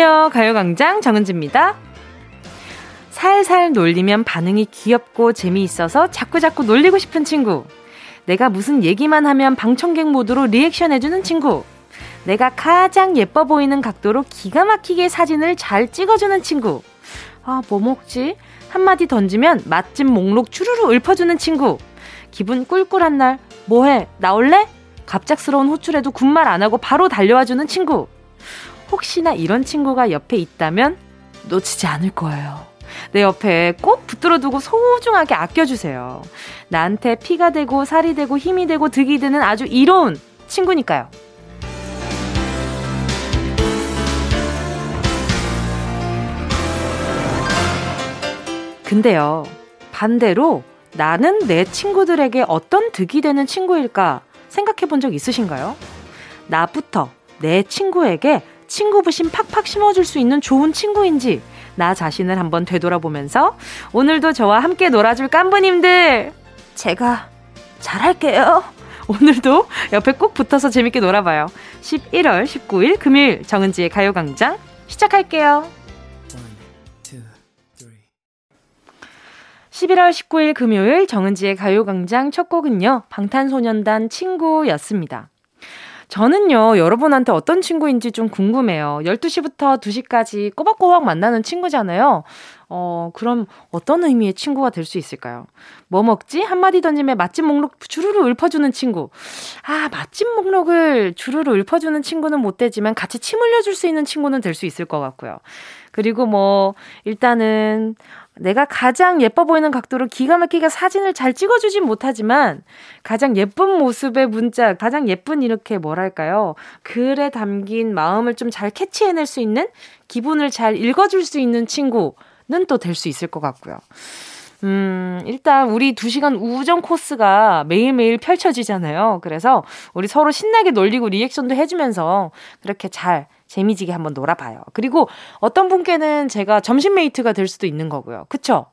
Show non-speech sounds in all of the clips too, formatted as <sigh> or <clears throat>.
안녕하세요. 가요광장 정은지입니다. 살살 놀리면 반응이 귀엽고 재미있어서 자꾸자꾸 놀리고 싶은 친구. 내가 무슨 얘기만 하면 방청객 모드로 리액션 해주는 친구. 내가 가장 예뻐 보이는 각도로 기가 막히게 사진을 잘 찍어주는 친구. 아, 뭐 먹지? 한마디 던지면 맛집 목록 추루루 읊어주는 친구. 기분 꿀꿀한 날, 뭐해? 나올래? 갑작스러운 호출에도 군말 안 하고 바로 달려와주는 친구. 혹시나 이런 친구가 옆에 있다면 놓치지 않을 거예요. 내 옆에 꼭 붙들어 두고 소중하게 아껴주세요. 나한테 피가 되고 살이 되고 힘이 되고 득이 되는 아주 이로운 친구니까요. 근데요, 반대로 나는 내 친구들에게 어떤 득이 되는 친구일까 생각해 본 적 있으신가요? 나부터 내 친구에게 친구 부심 팍팍 심어줄 수 있는 좋은 친구인지 나 자신을 한번 되돌아보면서 오늘도 저와 함께 놀아줄 깐부님들 제가 잘할게요. 오늘도 옆에 꼭 붙어서 재밌게 놀아봐요. 11월 19일 금요일 정은지의 가요광장 시작할게요. 11월 19일 금요일 정은지의 가요광장 첫 곡은요, 방탄소년단 친구였습니다. 저는요, 여러분한테 어떤 친구인지 좀 궁금해요. 12시부터 2시까지 꼬박꼬박 만나는 친구잖아요. 어, 그럼 어떤 의미의 친구가 될 수 있을까요? 뭐 먹지? 한마디 던짐에 맛집 목록 주르르 읊어주는 친구. 아, 맛집 목록을 주르르 읊어주는 친구는 못 되지만 같이 침 흘려줄 수 있는 친구는 될 수 있을 것 같고요. 그리고 뭐, 일단은, 내가 가장 예뻐 보이는 각도로 기가 막히게 사진을 잘 찍어주진 못하지만 가장 예쁜 모습의 문자, 가장 예쁜 이렇게 뭐랄까요. 글에 담긴 마음을 좀 잘 캐치해낼 수 있는 기분을 잘 읽어줄 수 있는 친구는 또 될 수 있을 것 같고요. 음, 일단 우리 두 시간 우정 코스가 매일매일 펼쳐지잖아요. 그래서 우리 서로 신나게 놀리고 리액션도 해주면서 그렇게 잘 재미지게 한번 놀아봐요. 그리고 어떤 분께는 제가 점심 메이트가 될 수도 있는 거고요. 그쵸?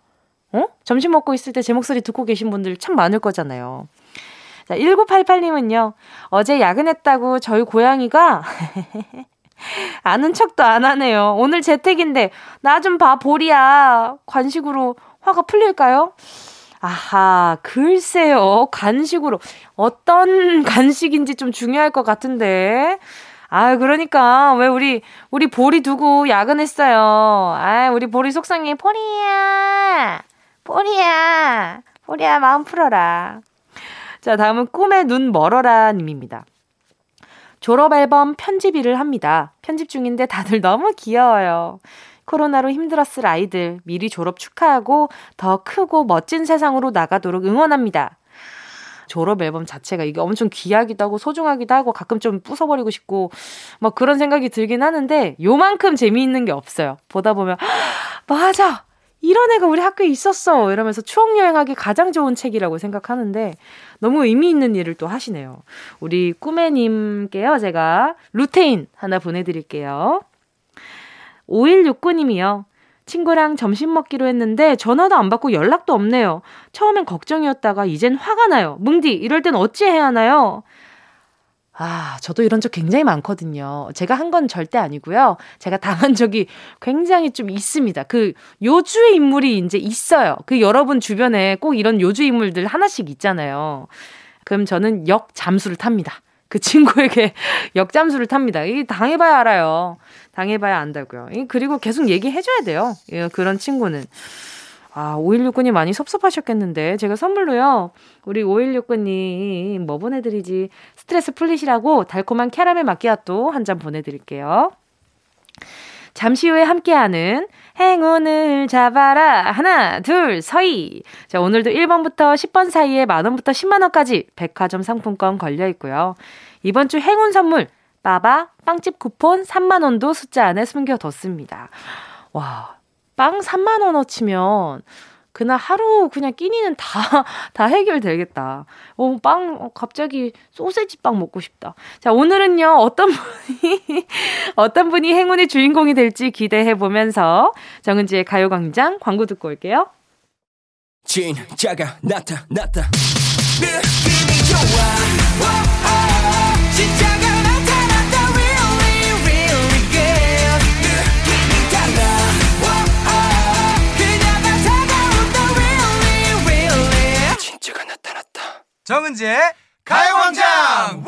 어? 점심 먹고 있을 때 제 목소리 듣고 계신 분들 참 많을 거잖아요. 자, 1988님은요, 어제 야근했다고 저희 고양이가 <laughs> 아는 척도 안 하네요. 오늘 재택인데, 나 좀 봐, 보리야. 관식으로 화가 풀릴까요? 아하, 글쎄요. 간식으로. 어떤 <laughs> 간식인지 좀 중요할 것 같은데. 아, 그러니까 왜 우리 우리 보리 두고 야근했어요. 아, 우리 보리 속상해. 보리야. 보리야. 보리야 마음 풀어라. 자, 다음은 꿈의 눈 멀어라 님입니다. 졸업 앨범 편집 일을 합니다. 편집 중인데 다들 너무 귀여워요. 코로나로 힘들었을 아이들 미리 졸업 축하하고 더 크고 멋진 세상으로 나가도록 응원합니다. 졸업 앨범 자체가 이게 엄청 귀하기도 하고 소중하기도 하고 가끔 좀 부숴버리고 싶고 막 그런 생각이 들긴 하는데 요만큼 재미있는 게 없어요. 보다 보면 맞아 이런 애가 우리 학교에 있었어 이러면서 추억 여행하기 가장 좋은 책이라고 생각하는데 너무 의미 있는 일을 또 하시네요. 우리 꾸매님께요 제가 루테인 하나 보내드릴게요. 5169님이요. 친구랑 점심 먹기로 했는데 전화도 안 받고 연락도 없네요. 처음엔 걱정이었다가 이젠 화가 나요. 뭉디, 이럴 땐 어찌 해야 하나요? 아, 저도 이런 적 굉장히 많거든요. 제가 한 건 절대 아니고요. 제가 당한 적이 굉장히 좀 있습니다. 그 요주의 인물이 이제 있어요. 그 여러분 주변에 꼭 이런 요주 인물들 하나씩 있잖아요. 그럼 저는 역 잠수를 탑니다. 그 친구에게 <laughs> 역잠수를 탑니다. 이 당해봐야 알아요. 당해봐야 안다고요. 그리고 계속 얘기해줘야 돼요. 예, 그런 친구는. 아, 5169님 많이 섭섭하셨겠는데, 제가 선물로요, 우리 5169님 뭐 보내드리지? 스트레스 풀리시라고 달콤한 캐러멜 마끼아또 한 잔 보내드릴게요. 잠시 후에 함께하는 행운을 잡아라. 하나, 둘, 서희. 자, 오늘도 1번부터 10번 사이에 만원부터 10만원까지 백화점 상품권 걸려 있고요. 이번 주 행운 선물, 빠바 빵집 쿠폰 3만원도 숫자 안에 숨겨뒀습니다. 와, 빵 3만원어치면 그날 하루 그냥 끼니는 다, <laughs> 다 해결되겠다. 어, 빵, 어, 갑자기 소세지 빵 먹고 싶다. 자, 오늘은요, 어떤 분이, <laughs> 어떤 분이 행운의 주인공이 될지 기대해 보면서 정은지의 가요광장 광고 듣고 올게요. 진짜가 나타났다. 느낌이 좋아. 정은지의 가요광장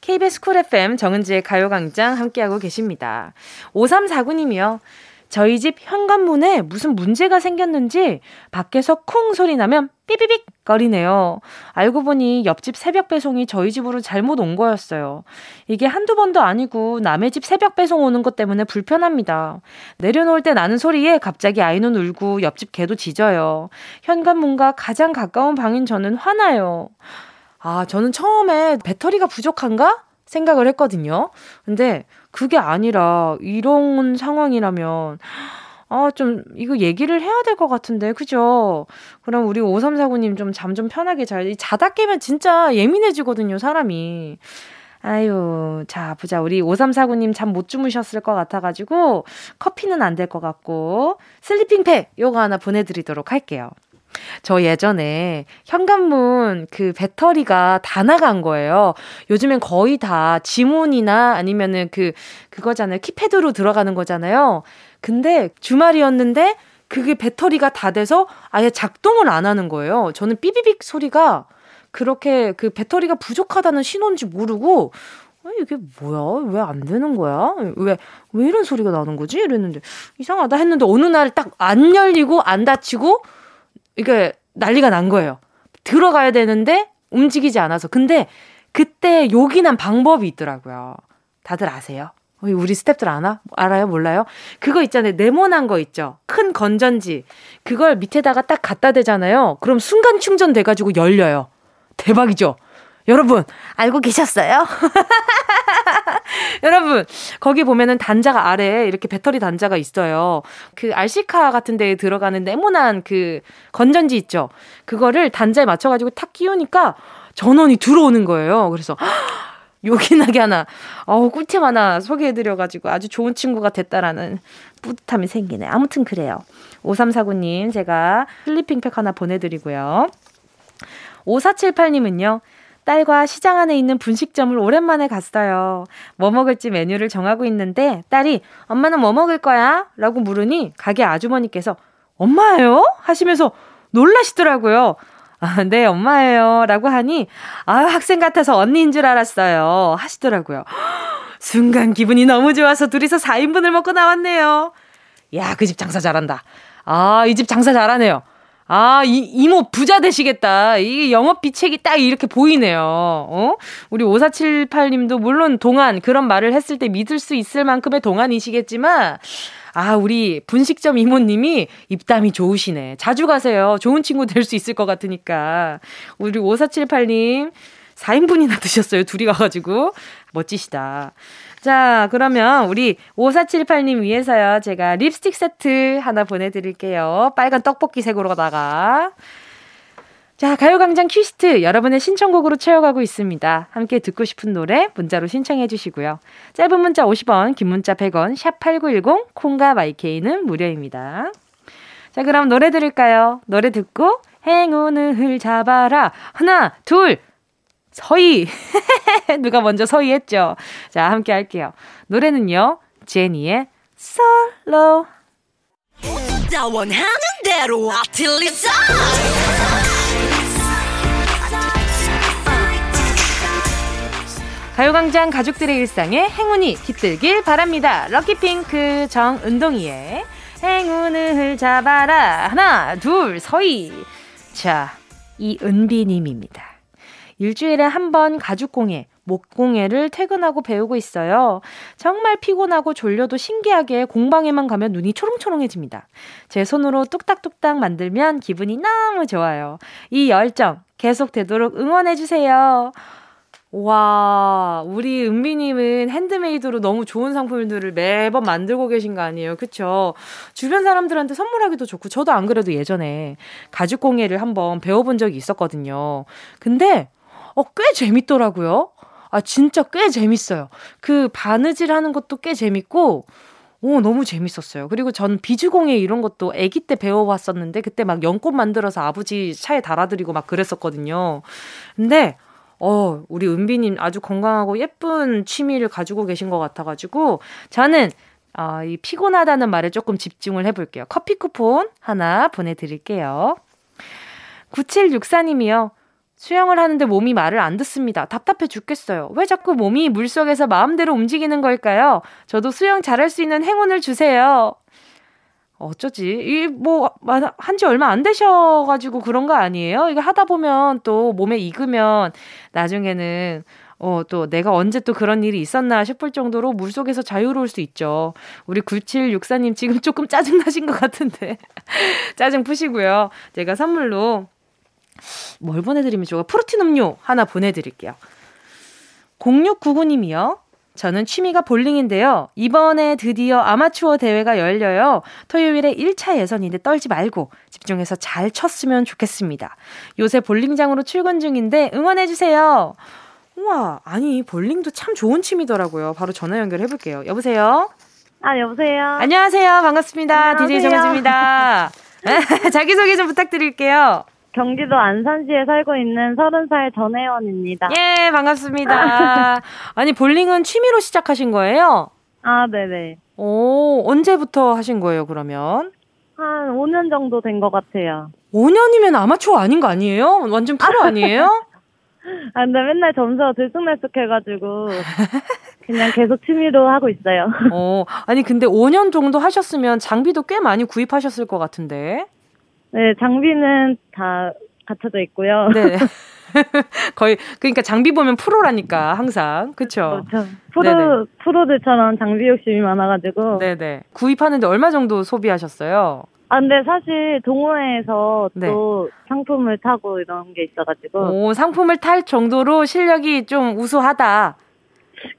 KBS 쿨 FM 정은지의 가요광장 함께하고 계십니다. 5349님이요. 저희 집 현관문에 무슨 문제가 생겼는지 밖에서 쿵 소리 나면 삐삐빅 거리네요. 알고 보니 옆집 새벽 배송이 저희 집으로 잘못 온 거였어요. 이게 한두 번도 아니고 남의 집 새벽 배송 오는 것 때문에 불편합니다. 내려놓을 때 나는 소리에 갑자기 아이는 울고 옆집 개도 짖어요. 현관문과 가장 가까운 방인 저는 화나요. 아, 저는 처음에 배터리가 부족한가? 생각을 했거든요. 근데 그게 아니라 이런 상황이라면 아, 좀, 이거 얘기를 해야 될 것 같은데, 그죠? 그럼 우리 5349님 좀잠좀 편하게 잘, 자다 깨면 진짜 예민해지거든요, 사람이. 아유, 자, 보자. 우리 5349님 잠 못 주무셨을 것 같아가지고, 커피는 안 될 것 같고, sleeping pack 요거 하나 보내드리도록 할게요. 저 예전에 현관문 그 배터리가 다 나간 거예요. 요즘엔 거의 다 지문이나 아니면은 그, 그거잖아요. 키패드로 들어가는 거잖아요. 근데 주말이었는데 그게 배터리가 다 돼서 아예 작동을 안 하는 거예요. 저는 삐비빅 소리가 그렇게 그 배터리가 부족하다는 신호인지 모르고 어, 이게 뭐야? 왜 안 되는 거야? 왜, 왜 이런 소리가 나는 거지? 이랬는데, 이상하다 했는데, 어느 날 딱 안 열리고, 안 닫히고, 이게 난리가 난 거예요. 들어가야 되는데 움직이지 않아서. 근데 그때 요긴한 방법이 있더라고요. 다들 아세요? 우리 스탭들 아나? 알아요? 몰라요? 그거 있잖아요. 네모난 거 있죠? 큰 건전지. 그걸 밑에다가 딱 갖다 대잖아요. 그럼 순간 충전돼가지고 열려요. 대박이죠? 여러분, 알고 계셨어요? <laughs> 여러분, 거기 보면은 단자가 아래에 이렇게 배터리 단자가 있어요. 그 RC카 같은 데에 들어가는 네모난 그 건전지 있죠. 그거를 단자에 맞춰가지고 탁 끼우니까 전원이 들어오는 거예요. 그래서, <gasps> 요긴하게 하나, 어우, 꿀팁 하나 소개해드려가지고 아주 좋은 친구가 됐다라는 뿌듯함이 생기네. 아무튼 그래요. 5349님, 제가 슬리핑 팩 하나 보내드리고요. 5478님은요, 딸과 시장 안에 있는 분식점을 오랜만에 갔어요. 뭐 먹을지 메뉴를 정하고 있는데 딸이 엄마는 뭐 먹을 거야? 라고 물으니 가게 아주머니께서 엄마예요? 하시면서 놀라시더라고요. 아, 네, 엄마예요. 라고 하니, 아, 학생 같아서 언니인 줄 알았어요. 하시더라고요. <gasps> 순간 기분이 너무 좋아서 둘이서 4인분을 먹고 나왔네요. 야, 그 집 장사 잘한다. 아, 이 집 장사 잘하네요. 아, 이, 이모 부자 되시겠다. 이 영업 비책이 딱 이렇게 보이네요. 어? 우리 5478님도 물론 동안 그런 말을 했을 때 믿을 수 있을 만큼의 동안이시겠지만, 아, 우리 분식점 이모님이 입담이 좋으시네. 자주 가세요. 좋은 친구 될 수 있을 것 같으니까. 우리 5478님, 4인분이나 드셨어요. 둘이 가가지고. 멋지시다. 자, 그러면 우리 5478님 위해서요. 제가 립스틱 세트 하나 보내드릴게요. 빨간 떡볶이 색으로다가. 자, 가요광장 퀴스트 여러분의 신청곡으로 채워가고 있습니다. 함께 듣고 싶은 노래 문자로 신청해 주시고요. 짧은 문자 50원, 긴 문자 100원, 샵 8910, 콩과 마이케이는 무료입니다. 자, 그럼 노래 들을까요? 노래 듣고 행운을 잡아라. 하나, 둘, 서희. <laughs> 누가 먼저 서희 했죠? 자, 함께 할게요. 노래는요, 제니의 솔로. 가요광장 가족들의 일상에 행운이 깃들길 바랍니다. 럭키핑크 정은동이의 행운을 잡아라. 하나, 둘, 서희. 자, 이은비님입니다. 일주일에 한 번 가죽공예, 목공예를 퇴근하고 배우고 있어요. 정말 피곤하고 졸려도 신기하게 공방에만 가면 눈이 초롱초롱해집니다. 제 손으로 뚝딱뚝딱 만들면 기분이 너무 좋아요. 이 열정 계속 되도록 응원해주세요. 와, 우리 은비님은 핸드메이드로 너무 좋은 상품들을 매번 만들고 계신 거 아니에요? 그쵸? 주변 사람들한테 선물하기도 좋고, 저도 안 그래도 예전에 가죽공예를 한번 배워본 적이 있었거든요. 근데, 어, 꽤 재밌더라고요. 아, 진짜 꽤 재밌어요. 그 바느질 하는 것도 꽤 재밌고, 오, 너무 재밌었어요. 그리고 전 비주공예 이런 것도 아기 때 배워봤었는데, 그때 막 연꽃 만들어서 아버지 차에 달아드리고 막 그랬었거든요. 근데, 어, 우리 은비님 아주 건강하고 예쁜 취미를 가지고 계신 것 같아가지고, 저는, 어, 이 피곤하다는 말에 조금 집중을 해볼게요. 커피 쿠폰 하나 보내드릴게요. 9764님이요. 수영을 하는데 몸이 말을 안 듣습니다. 답답해 죽겠어요. 왜 자꾸 몸이 물속에서 마음대로 움직이는 걸까요? 저도 수영 잘할 수 있는 행운을 주세요. 어쩌지? 이, 뭐, 한 지 얼마 안 되셔가지고 그런 거 아니에요? 이거 하다 보면 또 몸에 익으면 나중에는 어, 또 내가 언제 또 그런 일이 있었나 싶을 정도로 물속에서 자유로울 수 있죠. 우리 9764님 지금 조금 짜증나신 것 같은데. <laughs> 짜증 푸시고요. 제가 선물로 뭘 보내드리면 좋아? 프로틴 음료 하나 보내드릴게요. 0699님이요. 저는 취미가 볼링인데요. 이번에 드디어 아마추어 대회가 열려요. 토요일에 1차 예선인데 떨지 말고 집중해서 잘 쳤으면 좋겠습니다. 요새 볼링장으로 출근 중인데 응원해주세요. 우와, 아니, 볼링도 참 좋은 취미더라고요. 바로 전화 연결해볼게요. 여보세요? 아, 여보세요? 안녕하세요. 반갑습니다. 안녕하세요. DJ 정혜지입니다. <laughs> <laughs> 자기소개 좀 부탁드릴게요. 경기도 안산시에 살고 있는 30살 전혜원입니다. 예, 반갑습니다. <laughs> 아니, 볼링은 취미로 시작하신 거예요? 아, 네네. 오, 언제부터 하신 거예요, 그러면? 한 5년 정도 된 것 같아요. 5년이면 아마추어 아닌 거 아니에요? 완전 프로 아니에요? <laughs> 아, 근데 맨날 점수가 들쑥날쑥 해가지고, 그냥 계속 취미로 하고 있어요. 어, 아니, 근데 5년 정도 하셨으면 장비도 꽤 많이 구입하셨을 것 같은데? 네, 장비는 다 갖춰져 있고요. 네. <laughs> <laughs> 거의 그러니까 장비 보면 프로라니까 항상 그렇죠. 그렇죠. 프로 프로들처럼 장비 욕심이 많아가지고. 네네. 구입하는데 얼마 정도 소비하셨어요? 아 근데 사실 동호회에서 네. 또 상품을 타고 이런 게 있어가지고. 오 상품을 탈 정도로 실력이 좀 우수하다.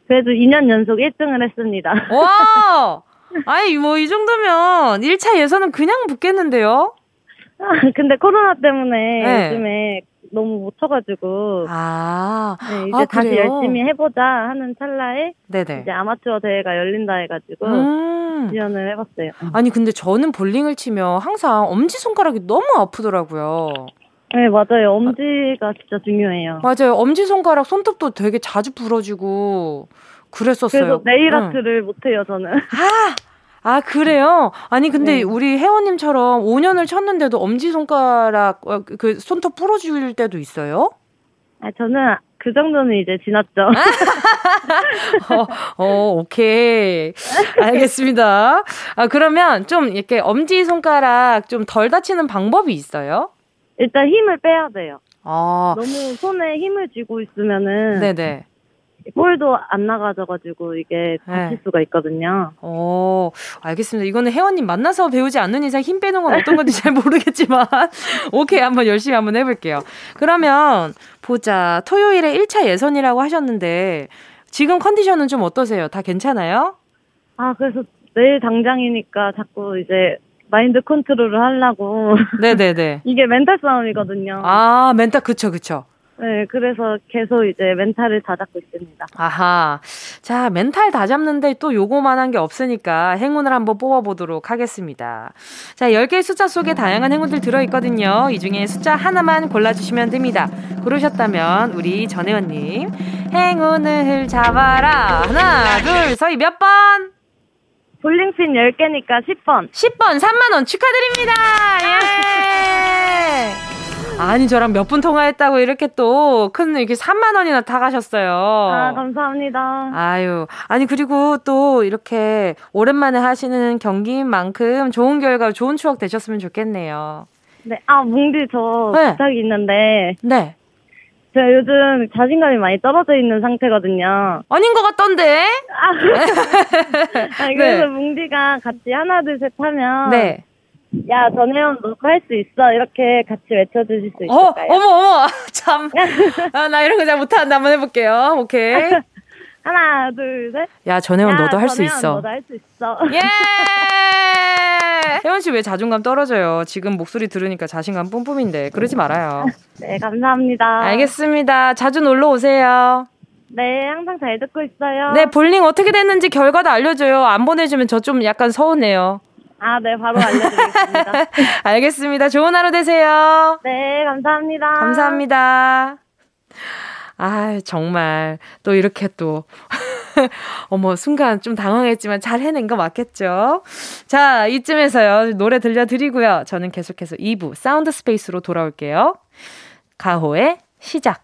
그래도 2년 연속 1등을 했습니다. 와. <laughs> 아니 뭐이 정도면 1차 예선은 그냥 붙겠는데요? <laughs> 근데 코로나 때문에 네. 요즘에 너무 못 쳐가지고 아, 네, 이제 아, 다시? 열심히 해보자 하는 찰나에 네네. 이제 아마추어 대회가 열린다 해가지고 음. 지원을 해봤어요. 아니 근데 저는 볼링을 치면 항상 엄지 손가락이 너무 아프더라고요. 네 맞아요. 엄지가 진짜 중요해요. 맞아요. 엄지 손가락 손톱도 되게 자주 부러지고 그랬었어요. 그래서 네일 아트를 응. 못해요 저는. 아 아, 그래요? 아니, 근데 네. 우리 회원님처럼 5년을 쳤는데도 엄지손가락, 어, 그 손톱 부러질 때도 있어요? 아, 저는 그 정도는 이제 지났죠. <laughs> 어, 어, 오케이. 알겠습니다. 아, 그러면 좀 이렇게 엄지손가락 좀 덜 다치는 방법이 있어요? 일단 힘을 빼야 돼요. 아. 너무 손에 힘을 쥐고 있으면은. 네네. 볼도 안 나가져가지고 이게 다칠 네. 수가 있거든요. 어, 알겠습니다. 이거는 회원님 만나서 배우지 않는 이상 힘 빼는 건 어떤 건지 잘 모르겠지만, <laughs> 오케이, 한번 열심히 한번 해볼게요. 그러면, 보자. 토요일에 1차 예선이라고 하셨는데, 지금 컨디션은 좀 어떠세요? 다 괜찮아요? 아, 그래서 내일 당장이니까 자꾸 이제 마인드 컨트롤을 하려고. 네네네. <laughs> 이게 멘탈 싸움이거든요. 아, 멘탈, 그쵸, 그쵸. 네, 그래서 계속 이제 멘탈을 다잡고 있습니다. 아하. 자, 멘탈 다잡는데 또 요거만한 게 없으니까 행운을 한번 뽑아보도록 하겠습니다. 자, 10개의 숫자 속에 다양한 행운들 들어있거든요. 이 중에 숫자 하나만 골라주시면 됩니다. 고르셨다면, 우리 전혜원님. 행운을 잡아라. 하나, 둘, 서희 몇 번? 볼링핀 10개니까 10번. 10번, 3만원 축하드립니다. 예! 아니 저랑 몇 분 통화했다고 이렇게 또 큰 이렇게 3만 원이나 타가셨어요. 아 감사합니다. 아유 아니 그리고 또 이렇게 오랜만에 하시는 경기인 만큼 좋은 결과 좋은 추억 되셨으면 좋겠네요. 네, 아 뭉디 저 네. 부탁이 있는데. 네. 제가 요즘 자신감이 많이 떨어져 있는 상태거든요. 아닌 것 같던데? 아, <laughs> 아니, 그래서 네. 뭉디가 같이 하나, 둘, 셋 하면. 네. 야, 전혜원 너도 할 수 있어. 이렇게 같이 외쳐주실 수 어, 있을까요? 어, 어머, 어머. 참. <laughs> 아, 나 이런 거 잘 못하는데 한번 해볼게요. 오케이. <laughs> 하나, 둘, 셋. 야, 전혜원 너도 할 수 있어. 너도 할 수 있어. 예! <laughs> 혜원 씨 왜 자존감 떨어져요? 지금 목소리 들으니까 자신감 뿜뿜인데. 그러지 말아요. 네, 감사합니다. 알겠습니다. 자주 놀러 오세요. 네, 항상 잘 듣고 있어요. 네, 볼링 어떻게 됐는지 결과도 알려줘요. 안 보내주면 저 좀 약간 서운해요. 아, 네, 바로 알려드리겠습니다. <laughs> 알겠습니다. 좋은 하루 되세요. 네, 감사합니다. 감사합니다. 아, 정말 또 이렇게 또 <laughs> 어머 순간 좀 당황했지만 잘 해낸 거 맞겠죠? 자, 이쯤에서요. 노래 들려 드리고요. 저는 계속해서 2부 사운드 스페이스로 돌아올게요. 가호의 시작.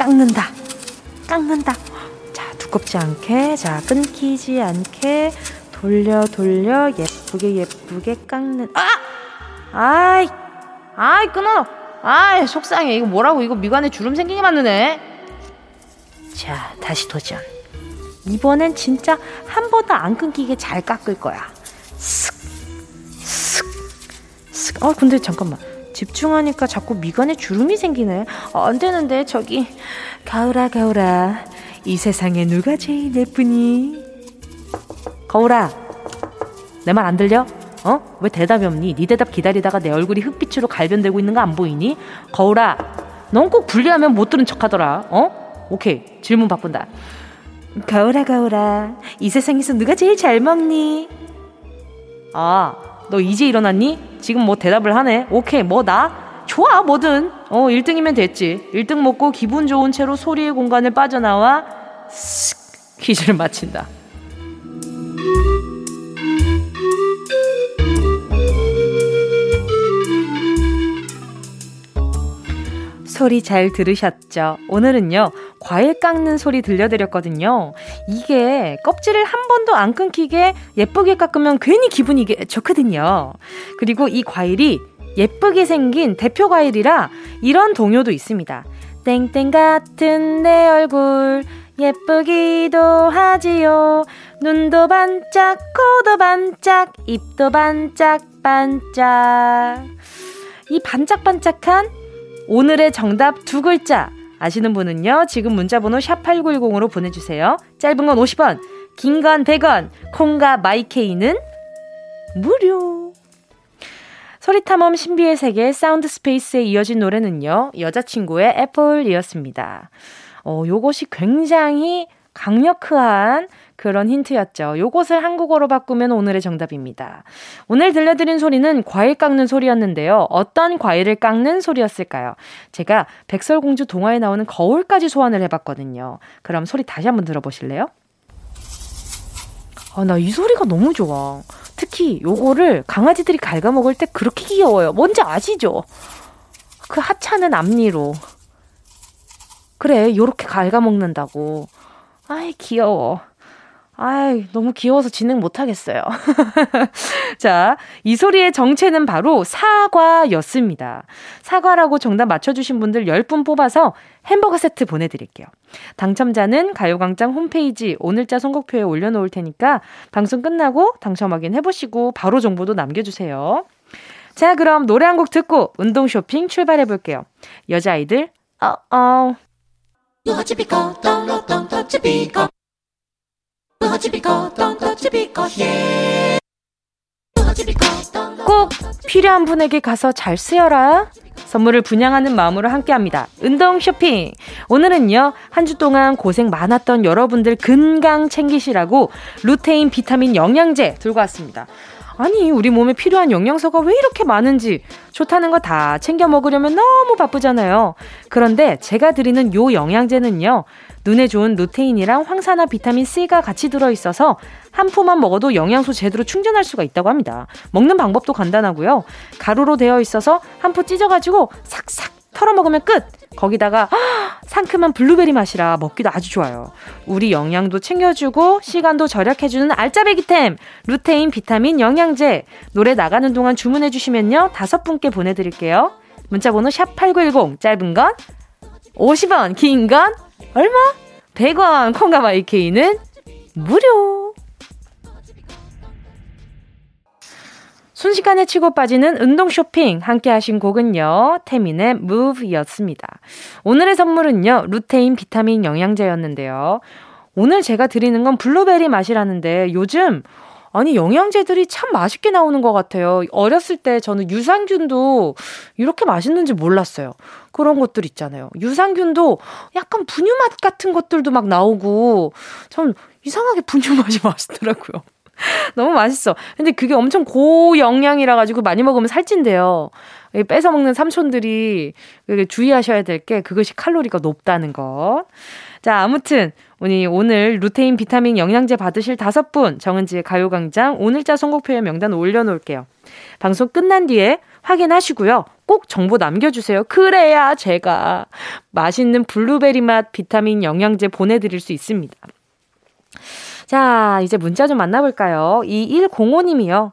깎는다. 깎는다. 자, 두껍지 않게, 자, 끊기지 않게 돌려 돌려 예쁘게 예쁘게 깎는. 아! 아이, 아이 끊어. 아이 속상해. 이거 뭐라고? 이거 미간에 주름 생기게 만드네. 자, 다시 도전. 이번엔 진짜 한 번도 안 끊기게 잘 깎을 거야. 쓱, 쓱, 쓱. 어, 근데 잠깐만. 집중하니까 자꾸 미간에 주름이 생기네. 어, 안 되는데 저기 가을아 가을아 이 세상에 누가 제일 예쁘니? 거울아 내 말 안 들려? 어? 왜 대답이 없니? 네 대답 기다리다가 내 얼굴이 흑빛으로 갈변되고 있는 거 안 보이니? 거울아 넌꼭 분리하면 못 들은 척 하더라. 어? 오케이 질문 바꾼다. 거울아 거울아 이 세상에서 누가 제일 잘 먹니? 아 너 이제 일어났니? 지금 뭐 대답을 하네. 오케이, 뭐 나? 좋아, 뭐든. 어, 1등이면 됐지. 1등 먹고 기분 좋은 채로 소리의 공간을 빠져나와 쓱 퀴즈를 마친다. 소리 잘 들으셨죠? 오늘은요, 과일 깎는 소리 들려드렸거든요. 이게 껍질을 한 번도 안 끊기게 예쁘게 깎으면 괜히 기분이 좋거든요. 그리고 이 과일이 예쁘게 생긴 대표 과일이라 이런 동요도 있습니다. 땡땡 같은 내 얼굴 예쁘기도 하지요. 눈도 반짝, 코도 반짝, 입도 반짝, 반짝. 이 반짝반짝한 오늘의 정답 두 글자 아시는 분은요. 지금 문자번호 샵8910으로 보내주세요. 짧은 건 50원, 긴 건 100원, 콩과 마이케이는 무료. 소리탐험 신비의 세계 사운드 스페이스에 이어진 노래는요. 여자친구의 Apple이었습니다. 어, 요것이 굉장히 강력한 그런 힌트였죠. 요것을 한국어로 바꾸면 오늘의 정답입니다. 오늘 들려드린 소리는 과일 깎는 소리였는데요. 어떤 과일을 깎는 소리였을까요? 제가 백설공주 동화에 나오는 거울까지 소환을 해봤거든요. 그럼 소리 다시 한번 들어보실래요? 아, 나 이 소리가 너무 좋아. 특히 요거를 강아지들이 갉아먹을 때 그렇게 귀여워요. 뭔지 아시죠? 그 하찮은 앞니로. 그래, 요렇게 갉아먹는다고. 아이, 귀여워. 아이, 너무 귀여워서 진행 못하겠어요. <laughs> 자, 이 소리의 정체는 바로 사과였습니다. 사과라고 정답 맞춰주신 분들 10분 뽑아서 햄버거 세트 보내드릴게요. 당첨자는 가요광장 홈페이지 오늘자 선곡표에 올려놓을 테니까 방송 끝나고 당첨 확인해보시고 바로 정보도 남겨주세요. 자, 그럼 노래 한 곡 듣고 운동 쇼핑 출발해볼게요. 여자아이들, 어, 어. 꼭 필요한 분에게 가서 잘 쓰여라. 선물을 분양하는 마음으로 함께 합니다. 운동 쇼핑. 오늘은요, 한 주 동안 고생 많았던 여러분들 건강 챙기시라고 루테인 비타민 영양제 들고 왔습니다. 아니, 우리 몸에 필요한 영양소가 왜 이렇게 많은지 좋다는 거 다 챙겨 먹으려면 너무 바쁘잖아요. 그런데 제가 드리는 요 영양제는요, 눈에 좋은 루테인이랑 황산화 비타민 C가 같이 들어있어서 한 포만 먹어도 영양소 제대로 충전할 수가 있다고 합니다. 먹는 방법도 간단하고요. 가루로 되어 있어서 한 포 찢어가지고 삭삭 털어 먹으면 끝! 거기다가 상큼한 블루베리 맛이라 먹기도 아주 좋아요. 우리 영양도 챙겨주고 시간도 절약해주는 알짜배기템 루테인 비타민 영양제 노래 나가는 동안 주문해주시면요 다섯 분께 보내드릴게요. 문자번호 샵 8910 짧은 건 50원 긴 건 얼마? 100원 콩과 마이케이는 무료 순식간에 치고 빠지는 운동 쇼핑 함께 하신 곡은요. 태민의 Move였습니다. 오늘의 선물은요. 루테인 비타민 영양제였는데요. 오늘 제가 드리는 건 블루베리 맛이라는데 요즘 아니 영양제들이 참 맛있게 나오는 것 같아요. 어렸을 때 저는 유산균도 이렇게 맛있는지 몰랐어요. 그런 것들 있잖아요. 유산균도 약간 분유 맛 같은 것들도 막 나오고 참 이상하게 분유 맛이 <laughs> 맛있더라고요. <laughs> 너무 맛있어. 근데 그게 엄청 고영양이라 가지고 많이 먹으면 살찐대요. 뺏어 먹는 삼촌들이 주의하셔야 될 게 그것이 칼로리가 높다는 거. 자, 아무튼 우리 오늘 루테인 비타민 영양제 받으실 다섯 분 정은지의 가요광장 오늘자 선곡표에 명단 올려놓을게요. 방송 끝난 뒤에 확인하시고요. 꼭 정보 남겨주세요. 그래야 제가 맛있는 블루베리 맛 비타민 영양제 보내드릴 수 있습니다. 자, 이제 문자 좀 만나볼까요? 2105님이요.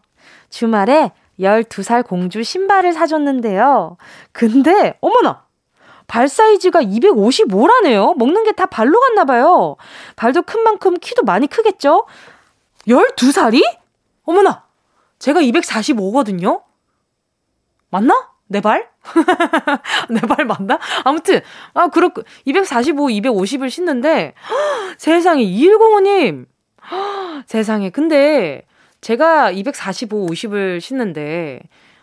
주말에 12살 공주 신발을 사줬는데요. 근데, 어머나! 발 사이즈가 255라네요. 먹는 게 다 발로 갔나 봐요. 발도 큰 만큼 키도 많이 크겠죠? 12살이? 어머나! 제가 245거든요? 맞나? 내 발? <laughs> 내 발 맞나? 아무튼, 아, 그렇고, 245, 250을 신는데, 세상에, 2105님, <gasps> 세상에. 근데 제가 245, 50을 신는데,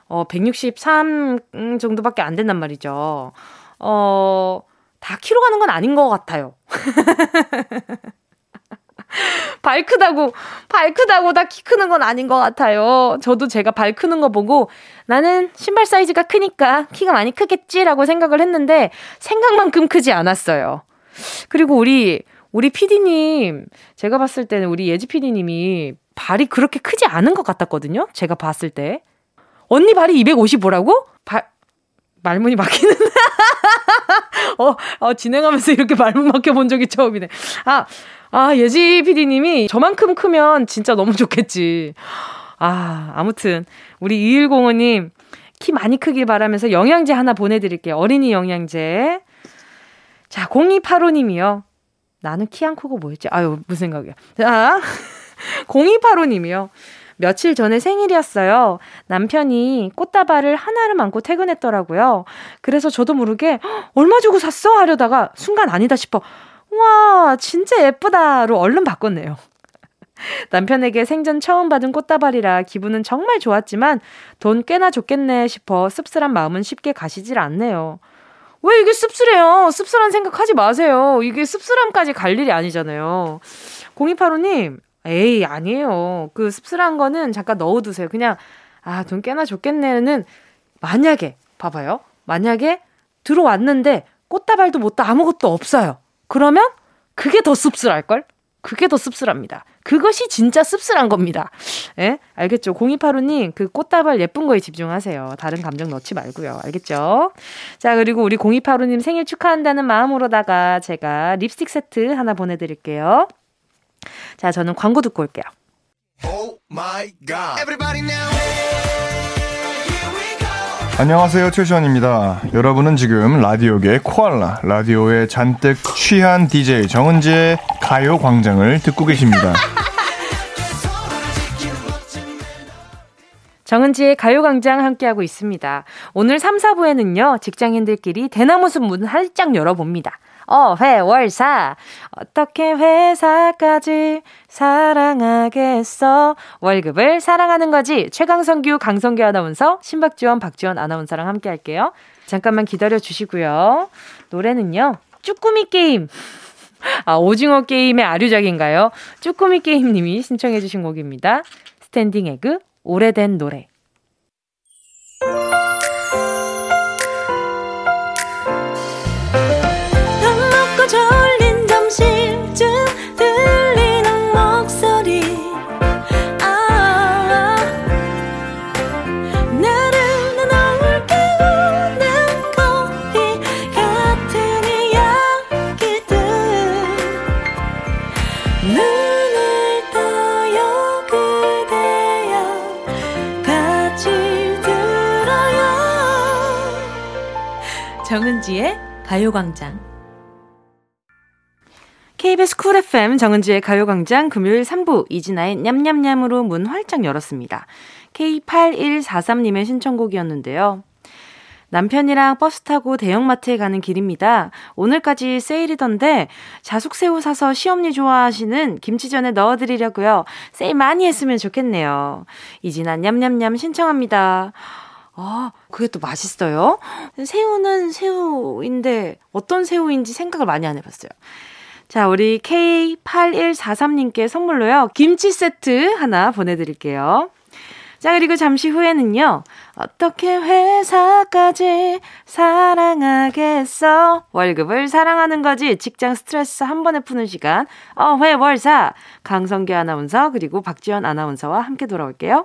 어, 163 정도밖에 안 된단 말이죠. 어, 다 키로 가는 건 아닌 것 같아요. <laughs> 발 크다고, 발 크다고 다 키 크는 건 아닌 것 같아요. 저도 제가 발 크는 거 보고 나는 신발 사이즈가 크니까 키가 많이 크겠지라고 생각을 했는데 생각만큼 크지 않았어요. 그리고 우리 우리 PD님, 제가 봤을 때는 우리 예지 PD님이 발이 그렇게 크지 않은 것 같았거든요? 제가 봤을 때. 언니 발이 255라고? 발, 말문이 막히는. <laughs> 어, 어, 진행하면서 이렇게 말문 막혀본 적이 처음이네. 아, 아, 예지 PD님이 저만큼 크면 진짜 너무 좋겠지. 아, 아무튼, 우리 2105님, 키 많이 크길 바라면서 영양제 하나 보내드릴게요. 어린이 영양제. 자, 0285님이요. 나는 키 안 크고 뭐였지? 아유, 무슨 생각이야. 자, <laughs> 0285님이요. 며칠 전에 생일이었어요. 남편이 꽃다발을 하나를 안고 퇴근했더라고요. 그래서 저도 모르게 얼마 주고 샀어? 하려다가 순간 아니다 싶어. 와, 진짜 예쁘다로 얼른 바꿨네요. <laughs> 남편에게 생전 처음 받은 꽃다발이라 기분은 정말 좋았지만 돈 꽤나 줬겠네 싶어 씁쓸한 마음은 쉽게 가시질 않네요. 왜 이게 씁쓸해요? 씁쓸한 생각 하지 마세요. 이게 씁쓸함까지 갈 일이 아니잖아요. 0285님, 에이, 아니에요. 그 씁쓸한 거는 잠깐 넣어두세요. 그냥, 아, 돈 꽤나 좋겠네는 만약에, 봐봐요. 만약에 들어왔는데 꽃다발도 못다 아무것도 없어요. 그러면 그게 더 씁쓸할걸? 그게 더 씁쓸합니다. 그것이 진짜 씁쓸한 겁니다. 예? 알겠죠? 0285님, 그 꽃다발 예쁜 거에 집중하세요. 다른 감정 넣지 말고요. 알겠죠? 자, 그리고 우리 0285님 생일 축하한다는 마음으로다가 제가 립스틱 세트 하나 보내드릴게요. 자, 저는 광고 듣고 올게요. Oh 안녕하세요 최시원입니다. 여러분은 지금 라디오계 코알라 라디오에 잔뜩 취한 DJ 정은지의 가요광장을 듣고 계십니다. <laughs> 정은지의 가요광장 함께하고 있습니다. 오늘 3, 4부에는요, 직장인들끼리 대나무 숲 문 활짝 열어봅니다. 어, 회월사. 어떻게 회사까지 사랑하겠어? 월급을 사랑하는 거지. 최강성규, 강성규 아나운서, 신박지원, 박지원 아나운서랑 함께 할게요. 잠깐만 기다려 주시고요. 노래는요, 쭈꾸미 게임. 아, 오징어 게임의 아류작인가요? 쭈꾸미 게임님이 신청해주신 곡입니다. 스탠딩 에그, 오래된 노래. 정은지의 가요광장 KBS 쿨 FM 정은지의 가요광장 금요일 3부 이진아의 냠냠냠으로 문 활짝 열었습니다. K8143님의 신청곡이었는데요. 남편이랑 버스 타고 대형마트에 가는 길입니다. 오늘까지 세일이던데 자숙새우 사서 시엄니 좋아하시는 김치전에 넣어드리려고요. 세일 많이 했으면 좋겠네요. 이진아 냠냠냠 신청합니다. 아, 그게 또 맛있어요? 새우는 새우인데 어떤 새우인지 생각을 많이 안 해봤어요. 자, 우리 K8143님께 선물로요. 김치 세트 하나 보내드릴게요. 자, 그리고 잠시 후에는요. 어떻게 회사까지 사랑하겠어? 월급을 사랑하는 거지. 직장 스트레스 한 번에 푸는 시간. 어, 회월사. 강성기 아나운서, 그리고 박지연 아나운서와 함께 돌아올게요.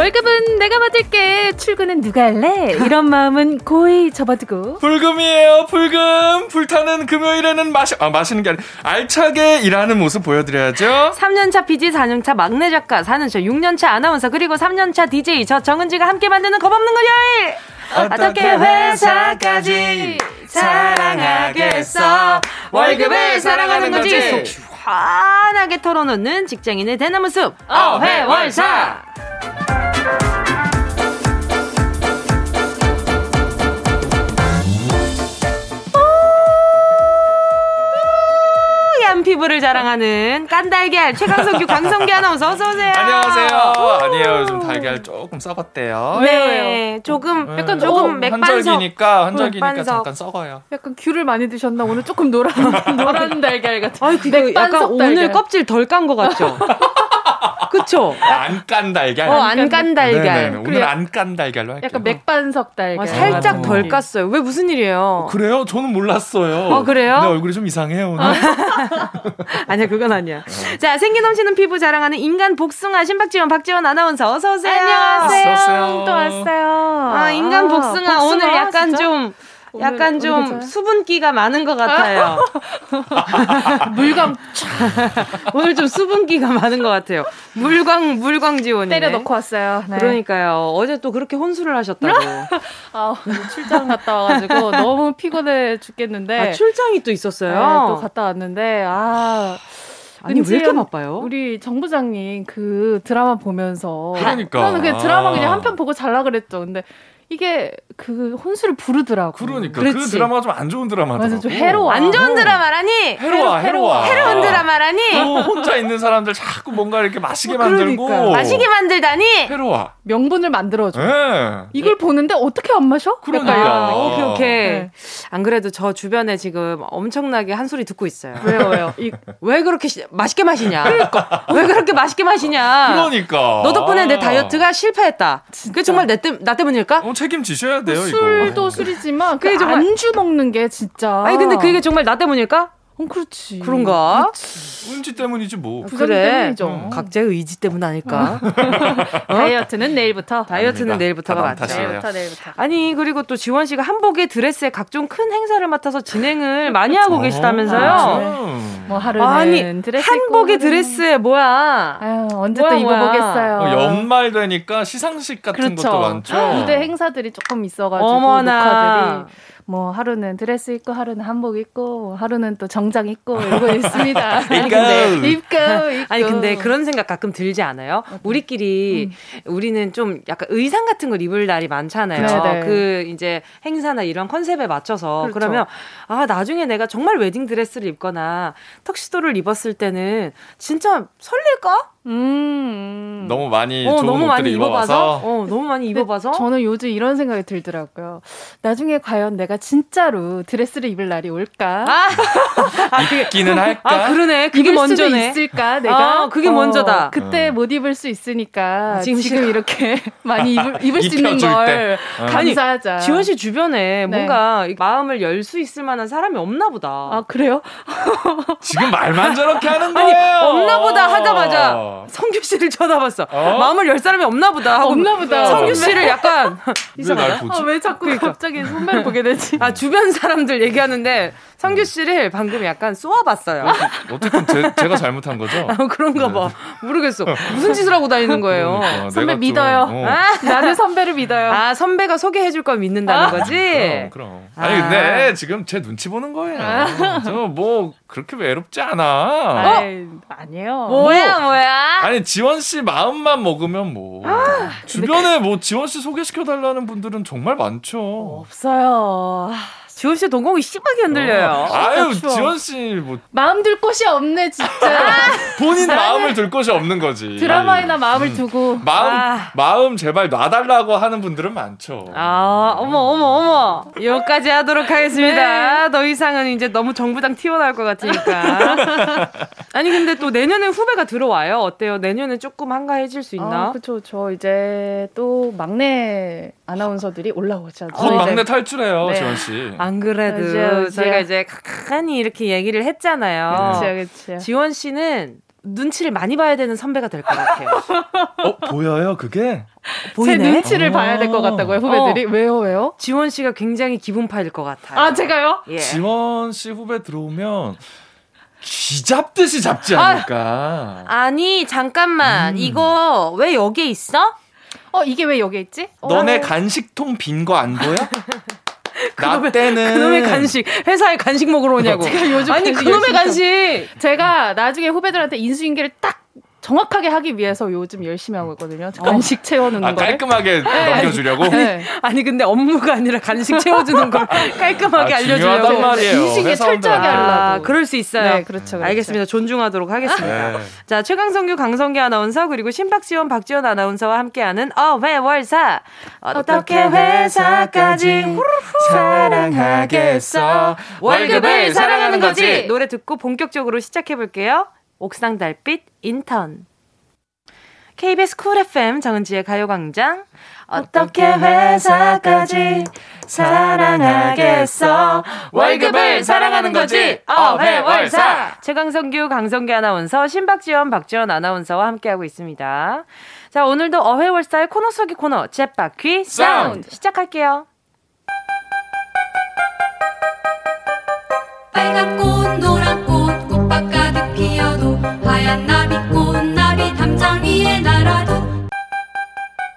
월급은 내가 받을게. 출근은 누가 할래? 이런 마음은 고이 접어두고. 불금이에요, 불금. 불타는 금요일에는 마시, 아, 마시는 게 아니라 알차게 일하는 모습 보여드려야죠. 3년차 PG, 4년차 막내 작가, 4년차, 6년차 아나운서, 그리고 3년차 DJ, 저 정은지가 함께 만드는 겁없는 금요일! 어떻게 회사까지 사랑하겠어? 월급을 사랑하는 거지. 속 시원하게 털어놓는 직장인의 대나무 숲. 어회월사. 피부를 자랑하는 깐달걀 최강성규 강성기 아나운서 어서 오세요. 안녕하세요. 아니에요. 요즘 달걀 조금 썩었대요. 네, 조금 네. 약간 조금 맥반석. 한절기니까 한절기니까 맥반석. 잠깐 썩어요. 약간 귤을 많이 드셨나 오늘 조금 노란 <laughs> 노란 달걀 같은. 아, 그게 약간 오늘 껍질 덜 깐 것 같죠. <laughs> 그쵸? 안 깐 달걀. 어, 안 깐 달걀. 네네, 오늘 안 깐 달걀로 할게요. 약간 맥반석 달걀. 아, 살짝 덜 깠어요. 왜 무슨 일이에요? 그래요? 저는 몰랐어요. 어, 그래요? 내 얼굴이 좀 이상해요, 오늘. <laughs> 아니야, 그건 아니야. 어. 자, 생기 넘치는 피부 자랑하는 인간 복숭아 신박지원 박지원 아나운서 어서 오세요. 안녕하세요. 어서 또 왔어요. 아, 인간 복숭아, 복숭아 오늘 약간 진짜? 좀 약간 오늘, 좀 오늘 수분기가 많은 것 같아요. <laughs> 물광 <laughs> 오늘 좀 수분기가 많은 것 같아요. 물광 물광 지원이 때려 넣고 왔어요. 네. 그러니까요. 어제 또 그렇게 혼술을 하셨다고. <laughs> 아 출장 갔다 와가지고 너무 피곤해 죽겠는데. 아, 출장이 또 있었어요. 네, 또 갔다 왔는데 아. 아니 왜 이렇게 바빠요? 우리 정 부장님 그 드라마 보면서 그러니까 저는 그 드라마 그냥 한 편 보고 잘라 그랬죠. 근데 이게 그 혼수를 부르더라고. 그러니까 그 그렇지. 그 드라마가 좀 안 좋은 드라마더라고. 맞아, 좀 해로워. 안 좋은 드라마라니. 해로워, 해로워. 해로운 드라마라니. 혼자 있는 사람들 자꾸 뭔가 이렇게 마시게 만들고. 그러니까. 마시게 만들다니. 해로워. 명분을 만들어줘. 네. 이걸 보는데 어떻게 안 마셔? 그러니까. 아, 오케이 오케이. 네. 안 그래도 저 주변에 지금 엄청나게 한 소리 듣고 있어요. 왜요 왜요? 이, 왜 그렇게 시, 맛있게 마시냐? 그러니까. 왜 그렇게 맛있게 마시냐? 그러니까. 너 덕분에 내 다이어트가 실패했다. 그게 정말 내, 나 때문일까? 어, 책임지셔야 돼요. 술도 이거. 술이지만 그 안주 먹는 게 진짜. 아니 근데 그게 정말 나 때문일까? 어, 그렇지. 그런가? 그렇지. 운치 때문이지 뭐. 그래. 때문이죠. 음. 각자의 의지 때문 아닐까? 어? 다이어트는 내일부터. <laughs> 다이어트는 내일부터가 맞죠. 내일부터 내일부터. 아니 그리고 또 지원 씨가 한복의 드레스에 각종 큰 행사를 맡아서 진행을 많이 하고 계시다면서요? 아, 뭐 하루는 아니, 드레스 한복의 드레스에 뭐야? 아유, 언제 뭐야, 또 입어보겠어요. 어, 연말 되니까 시상식 같은 그렇죠. 것도 많죠. 무대 행사들이 조금 있어가지고 어머나. 녹화들이. 뭐 하루는 드레스 입고 하루는 한복 입고 하루는 또 정장 입고 이러고 <laughs> 있습니다. 입고, 입고 아니 근데 그런 생각 가끔 들지 않아요? 우리끼리 음. 우리는 좀 약간 의상 같은 걸 입을 날이 많잖아요. 네네. 그 이제 행사나 이런 컨셉에 맞춰서 그렇죠. 그러면 아 나중에 내가 정말 웨딩 드레스를 입거나 턱시도를 입었을 때는 진짜 설렐까? 음. 너무 많이 어, 좋은 너무 많이 입어봐서. 어, 너무 많이 입어봐서. 저는 요즘 이런 생각이 들더라고요. 나중에 과연 내가 진짜로 드레스를 입을 날이 올까? 아, <laughs> 아 입기는 할까? 아, 그러네. 그게 먼저네. 있을까? 내가 아, 그게 어, 먼저다. 그때 어. 못 입을 수 있으니까 아, 지금, 지금 이렇게 <laughs> 많이 입을, 입을 수 있는 걸 어. 감사하자. 아니, 지원 씨 주변에 네. 뭔가 마음을 열 수 있을 만한 사람이 없나 보다. 아, 그래요? 지금 말만 저렇게 하는 거예요. 아니, 없나 보다 하자마자 성규 씨를 쳐다봤어. 어? 마음을 열 사람이 없나 보다 하고 없나 보다. 성규 씨를 약간 이상하다. 아, 왜 자꾸 그러니까. 갑자기 선배를 보게 되지? 아 주변 사람들 얘기하는데 성규 씨를 방금 약간 쏘아봤어요. 어쨌든 제, 제가 잘못한 거죠? <laughs> 아, 그런가 네. 봐. 모르겠어. 무슨 짓을 하고 다니는 거예요? 그러니까, 선배 믿어요. 좀, 어. 아, 나는 선배를 믿어요. 아 선배가 소개해줄 걸 믿는다는 아. 거지? 그럼, 그럼. 아니 근데 지금 제 눈치 보는 거예요. 아. 저뭐 그렇게 외롭지 않아. 어? 아니에요. 뭐야 뭐야? 아니 지원 씨 마음만 먹으면 뭐 아, 주변에 뭐 지원 씨 소개시켜 달라는 분들은 정말 많죠. 없어요. 지원 씨 동공이 심하게 흔들려요. 어. 아유, 아, 지원 씨 뭐 마음 둘 곳이 없네 진짜. 본인 마음을 둘 곳이 없는 거지. 드라마에나 마음을 음. 두고 마음 아. 마음 제발 놔달라고 하는 분들은 많죠. 아, 어머 어머 어머. 여기까지 하도록 하겠습니다. 네. 더 이상은 이제 너무 정부당 튀어나올 것 같으니까. <laughs> 아니 근데 또 내년에 후배가 들어와요. 어때요? 내년에 조금 한가해질 수 있나? 아, 그렇죠. 저 이제 또 막내 아나운서들이 올라오죠. 곧 막내 탈출해요, 네. 지원 씨. 안 그래도 그렇죠, 저희가 이제 간간히 이렇게 얘기를 했잖아요. 그렇죠, 그렇죠. 지원 씨는 눈치를 많이 봐야 되는 선배가 될 것 같아요. <laughs> 어, 보여요, 그게? 보이네? 제 눈치를 봐야 될 것 같다고요, 후배들이? 어. 왜요, 왜요? 지원 씨가 굉장히 기분파일 것 같아요. 아, 제가요? 예. 지원 씨 후배 들어오면 쥐 잡듯이 잡지 않을까? 아, 니 잠깐만. 음. 이거 왜 여기에 있어? 어, 이게 왜 여기에 있지? 너네 어. 간식통 빈 거 안 보여? <laughs> 나 때는 그놈의 간식 회사에 간식 먹으러 오냐고. 제가 요즘 아니 그놈의 간식. 제가 나중에 후배들한테 인수인계를 딱 정확하게 하기 위해서 요즘 열심히 하고 있거든요. 간식 어. 채워놓는 아, 거. 깔끔하게 네. 넘겨주려고? 네. 아니, 근데 업무가 아니라 간식 채워주는 걸 <laughs> 깔끔하게 아, 알려주려고. 말이에요. 인식에 철저하게 아, 하려고. 그럴 수 있어요. 네, 그렇죠, 그렇죠. 알겠습니다. 존중하도록 하겠습니다. 네. 자, 최강성규, 강성규 아나운서, 그리고 신박지원, 박지원 아나운서와 함께하는 어회월사. 어떻게 회사까지 사랑하겠어. 월급을 사랑하는 거지. 노래 듣고 본격적으로 시작해 볼게요. 옥상 달빛 인턴. KBS 쿨 FM 정은지의 가요광장. 어떻게 회사까지 사랑하겠어. 월급을 사랑하는 거지. 어회월사. 최강성규, 강성규 아나운서, 신박지원, 박지원 아나운서와 함께하고 있습니다. 자, 오늘도 어회월사의 코너 속의 코너, 쳇바퀴 사운드. 시작할게요. 빨간 꽃, 노란 꽃,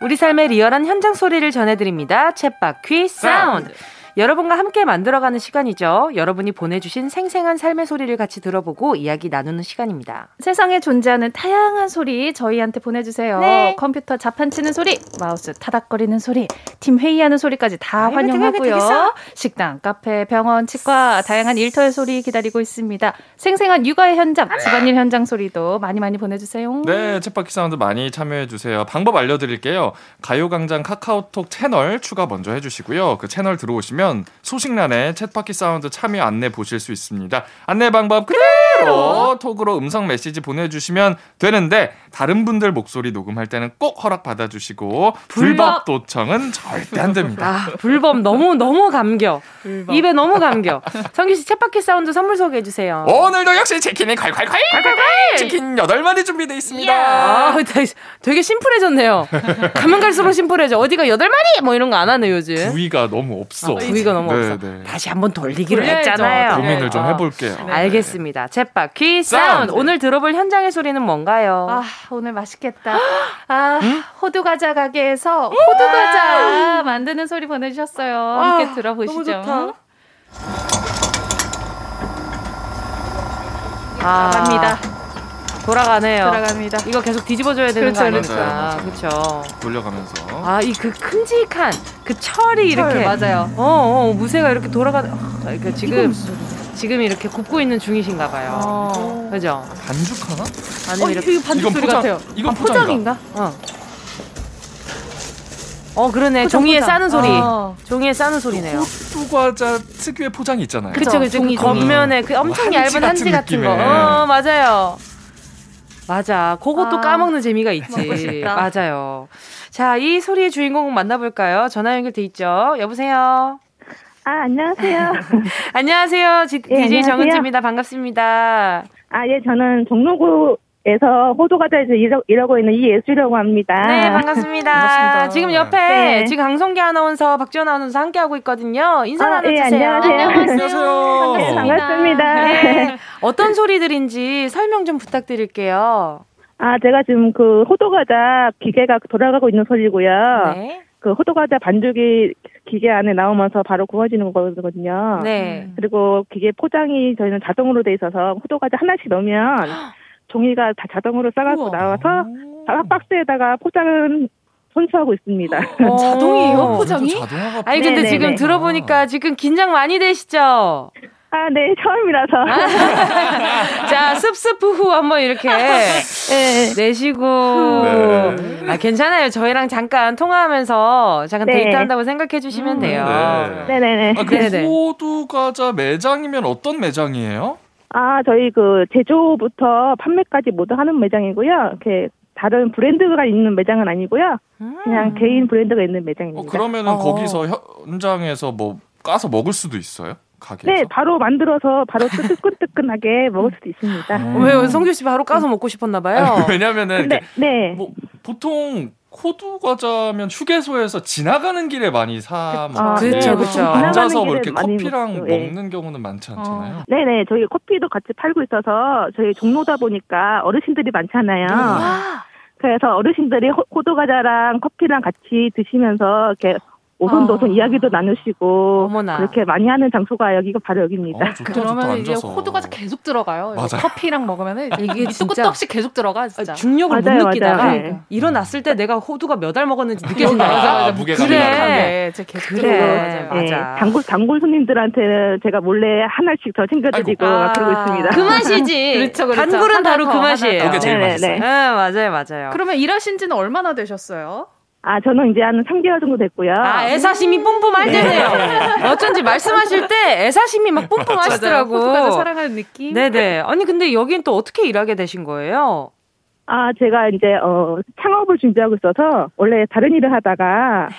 우리 삶의 리얼한 현장 소리를 전해드립니다. 쳇바퀴 사운드. 사운드. 여러분과 함께 만들어가는 시간이죠. 여러분이 보내주신 생생한 삶의 소리를 같이 들어보고 이야기 나누는 시간입니다. 세상에 존재하는 다양한 소리 저희한테 보내주세요. 네. 컴퓨터 자판치는 소리, 마우스 타닥거리는 소리, 팀 회의하는 소리까지 다 아이고, 환영하고요. 식당, 카페, 병원, 치과 다양한 일터의 소리 기다리고 있습니다. 생생한 육아의 현장, 집안일 현장 소리도 많이 많이 보내주세요. 네, 쳇바퀴 사운드 많이 참여해주세요. 방법 알려드릴게요. 가요광장 카카오톡 채널 추가 먼저 해주시고요. 그 채널 들어오시면 보시면 소식란에 쳇바퀴 사운드 참여 안내 보실 수 있습니다. 안내 방법 그 대로 톡으로 음성 메시지 보내주시면 되는데 다른 분들 목소리 녹음할 때는 꼭 허락 받아주시고 불법, 불법 도청은 절대 안 됩니다. 아, 불법 너무 너무 감겨. 불법. 입에 너무 감겨. 성규 씨 쳇바퀴 사운드 선물 소개해 주세요. 오늘도 역시 치킨이 콸콸콸 콸콸콸 치킨 8 마리 준비되어 있습니다. 아, 되게 심플해졌네요. 가면 갈수록 심플해져. 어디가 8 마리 뭐 이런 거 안 하네 요즘. 부위가 너무 없어. 아, 부위가 너무 네, 없어. 네. 다시 한번 돌리기로 했잖아요. 고민을 좀 해볼게요. 네. 알겠습니다. 챗 바퀴 사운드. 오늘 들어볼 현장의 소리는 뭔가요? 아, 오늘 맛있겠다. 아, 응? 호두 과자 가게에서 호두 과자 만드는 소리 보내 주셨어요. 함께 아, 들어보시죠. 아, 갑니다. 돌아가네요. 돌아갑니다. 이거 계속 뒤집어줘야 되는 그렇죠, 거 아닙니까? 그렇죠. 돌려가면서. 아, 이 그 큼직한 그 철이 이렇게 맞아요. 어, 어, 무쇠가 이렇게 돌아가는. 어, 그러니까 지금 지금 이렇게 굽고 있는 중이신가 봐요. 어. 그죠? 반죽하나? 아니면 어, 이렇게 반죽 소리 포장, 같아요. 이건 아, 포장인가? 어. 어 그러네 포장, 종이에 포장. 싸는 소리 어. 종이에 싸는 소리네요 호두 과자 특유의 포장이 있잖아요 그쵸 그쵸 종이, 그 겉면에 그 엄청 뭐 얇은 한지 같은 거 어, 맞아요 맞아 그것도 아. 까먹는 재미가 있지 맞아요 자 이 소리의 주인공 만나볼까요 전화 연결돼 있죠 여보세요 아 안녕하세요 <laughs> 안녕하세요 지, 네, DJ 정은지입니다 반갑습니다 아 예 저는 종로구 에서 호두과자에서 일하, 고 있는 이예수라고 합니다. 네, 반갑습니다. <laughs> 반갑습니다. 지금 옆에 네. 지금 강성기 아나운서, 박지원 아나운서 함께 하고 있거든요. 인사 아, 나눠주세요. 네, 안녕하세요. 안녕하세요. 네, 반갑습니다. 네. <laughs> 어떤 소리들인지 설명 좀 부탁드릴게요. 아, 제가 지금 그 호두과자 기계가 돌아가고 있는 소리고요. 네. 그 호두과자 반죽이 기계 안에 나오면서 바로 구워지는 거거든요. 네. 그리고 기계 포장이 저희는 자동으로 돼 있어서 호두과자 하나씩 넣으면 <gasps> 종이가 다 자동으로 싸갖고 나와서 박스에다가 포장은 손수하고 있습니다. <gasps> 어, 자동이에요, 포장이? 아니, 근데 네네네. 지금 들어보니까 지금 긴장 많이 되시죠? 아, 네, 처음이라서. <laughs> 자, 습습 후 한번 이렇게 네. 내시고. 네. 아, 괜찮아요. 저희랑 잠깐 통화하면서 잠깐 네. 데이트한다고 생각해 주시면 음. 돼요. 네. 네네네. 아, 그 호두 과자 매장이면 어떤 매장이에요? 아, 저희 그 제조부터 판매까지 모두 하는 매장이고요. 이렇게 다른 브랜드가 있는 매장은 아니고요. 그냥 음. 개인 브랜드가 있는 매장입니다. 어, 그러면은 어. 거기서 현장에서 뭐 까서 먹을 수도 있어요? 가게에서? 네, 바로 만들어서 바로 뜨끈뜨끈하게 <laughs> 먹을 수도 있습니다. 음. 왜요? 성규 씨 바로 까서 먹고 싶었나 봐요. 왜냐면은 네, 네. 뭐 보통 호두 과자면 휴게소에서 지나가는 길에 많이 사 먹고 그렇죠, 그렇죠. 앉아서 뭐 이렇게 커피랑 먹 네. 먹는 경우는 많지 않잖아요. 어. 네네, 저희 커피도 같이 팔고 있어서 저희 종로다 보니까 어르신들이 많잖아요. 음. 그래서 어르신들이 호두 과자랑 커피랑 같이 드시면서 이렇게 오손도손 어. 이야기도 나누시고 어머나. 그렇게 많이 하는 장소가 여기가 바로 여기입니다. 어, 그러면 이제 호두가 계속 들어가요. 맞아. 커피랑 먹으면 이게 끝도 없이 계속 들어가 진짜. 중력을 맞아요, 못 느끼다가 네. 일어났을 때 내가 호두가 몇 알 먹었는지 느껴진다. 아, 무게가 그래, 그래, 그래. 맞아요. 네. 단골 단골 손님들한테는 제가 몰래 하나씩 더 챙겨드리고 아, 그러고 있습니다. 그 맛이지. <laughs> 그렇죠, 그렇죠. 단골은 바로 그 맛이에요. 그게 제일 맛있어요. 네, 맞아요, 맞아요. 그러면 일하신 지는 얼마나 되셨어요? 아, 저는 이제 한 3개월 정도 됐고요. 아, 애사심이 뿜뿜할 때네요. 네. 어쩐지 말씀하실 때 애사심이 막 뿜뿜하시더라고. 호두과자 사랑하는 느낌? 네네. 아니, 근데 여긴 또 어떻게 일하게 되신 거예요? 아, 제가 이제, 어, 창업을 준비하고 있어서, 원래 다른 일을 하다가,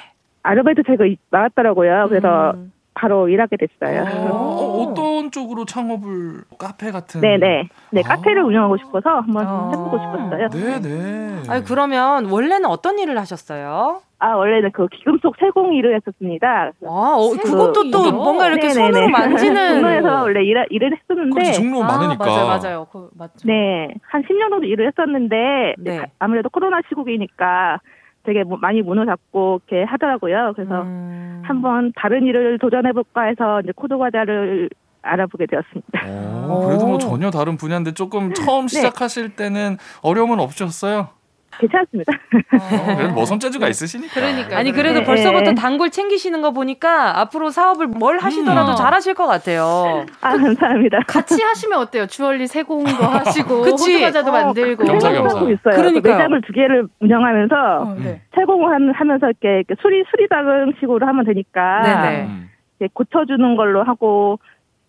아르바이트 제가 나왔더라고요. 그래서, 음. 바로 일하게 됐어요. 어, 어떤 쪽으로 창업을 카페 같은? 네네. 네 아. 카페를 운영하고 싶어서 한번 아. 해보고 싶었어요. 네네. 아니 그러면 원래는 어떤 일을 하셨어요? 아 원래는 그 귀금속 세공 일을 했었습니다. 아 어, 그것도 또 뭔가 이렇게 네네네. 손으로 만지는 <laughs> 종로에서 원래 일, 일을 했었는데 종로 아, 많으니까 맞아요 맞아요 그, 맞죠. 네 한 10년 정도 일을 했었는데 네. 아무래도 코로나 시국이니까 되게 뭐 많이 문을 닫고 이렇게 하더라고요. 그래서 음. 한번 다른 일을 도전해볼까 해서 이제 호두과자를 알아보게 되었습니다. 오, 그래도 뭐 전혀 다른 분야인데 조금 처음 <laughs> 네. 시작하실 때는 어려움은 없으셨어요? 괜찮습니다. 어, 그래도 뭐 손재주가 있으시니까. 그러니까. 아니 그래도 네. 벌써부터 네. 단골 챙기시는 거 보니까 앞으로 사업을 뭘 하시더라도 음. 잘하실 것 같아요. 아 감사합니다. 같이 하시면 어때요? 주얼리 세공도 <laughs> 하시고 호두 과자도 어, 만들고. 겸사겸사. 하고 있어요. 그러니까 매장을 두 개를 운영하면서 어, 네. 세공을 하면서 이렇게 수리 수리당식으로 하면 되니까 네네. 고쳐주는 걸로 하고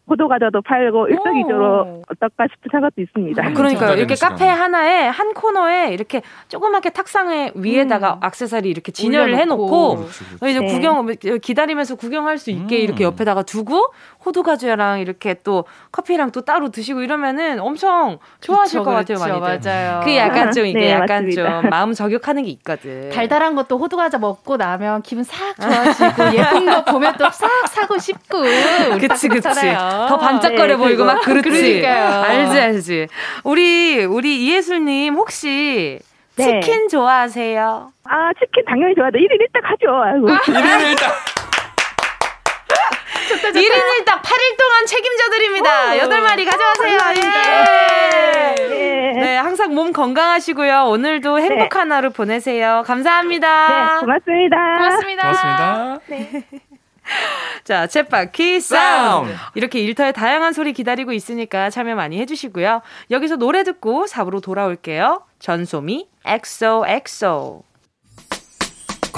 포도 과자도 팔고 일석이조로 어떨까 싶은 생각도 있습니다. 아, 그러니까요. 이렇게 카페 하나에 한 코너에 이렇게 조그맣게 탁상에 위에다가 음. 악세사리 이렇게 진열을 해놓고 그렇지, 그렇지. 이제 네. 구경 기다리면서 구경할 수 있게 음. 이렇게 옆에다가 두고 호두 과자랑 이렇게 또 커피랑 또 따로 드시고 이러면은 엄청 좋아하실 그쵸, 것 같아요, 많이 맞아요. 그 약간 좀 이게 네, 약간 맞습니다. 좀 마음 저격하는 게 있거든. 달달한 것도 호두 과자 먹고 나면 기분 싹 좋아지고 <laughs> 예쁜 거 보면 또 싹 사고 싶고. 그치 그치. 더 반짝거려 네, 보이고 막 그렇지. 그러니까요. 알지 알지. 우리 우리 이예술님 혹시 네. 치킨 좋아하세요? 아 치킨 당연히 좋아하죠. 1인 1닭 하죠. 아이고. 1인 1닭. 좋다, 좋다. 1인 1닭 8일 동안 책임져 드립니다. 8마리 가져가세요. 예. 예. 네, 항상 몸 건강하시고요. 오늘도 행복한 네. 하루 보내세요. 감사합니다. 네, 고맙습니다. 고맙습니다. 고맙습니다. 네. <laughs> 자, 쳇바퀴 사운드. 이렇게 일터의 다양한 소리 기다리고 있으니까 참여 많이 해주시고요. 여기서 노래 듣고 4부로 돌아올게요. 전소미, XOXO.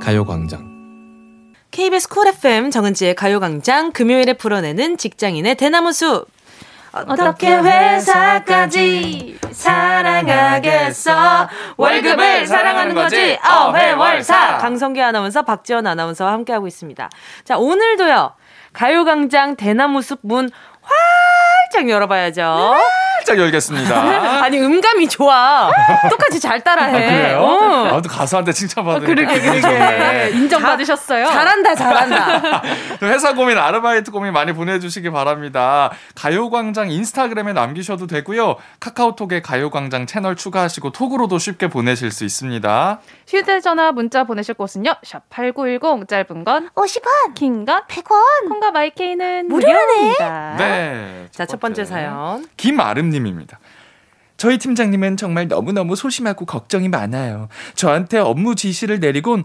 가요광장. KBS 쿨 FM 정은지의 가요광장 금요일에 풀어내는 직장인의 대나무 숲. 어떻게 회사까지 사랑하겠어? 월급을 사랑하는 거지? 어회월사. 강성기 아나운서 박지원 아나운서와 함께하고 있습니다. 자 오늘도요 가요광장 대나무숲 문 활짝 열어봐야죠 활짝 열겠습니다. <laughs> 아니 음감이 좋아. 똑같이 잘 따라해. 아, 그래요? 어. 아, 또 가수한테 칭찬받으니까 아, 그러게 그러게 인정받으셨어요. 잘한다 잘한다. <laughs> 회사 고민 아르바이트 고민 많이 보내주시기 바랍니다. 가요광장 인스타그램에 남기셔도 되고요. 카카오톡에 가요광장 채널 추가하시고 톡으로도 쉽게 보내실 수 있습니다. 휴대전화 문자 보내실 곳은요. 샵 #8910 짧은 건 50원, 긴 건 100원, 콩과 마이케이는 무료입니다. 네. 자, 첫 번째 사연. 김아름 님입니다. 저희 팀장님은 정말 너무너무 소심하고 걱정이 많아요. 저한테 업무 지시를 내리곤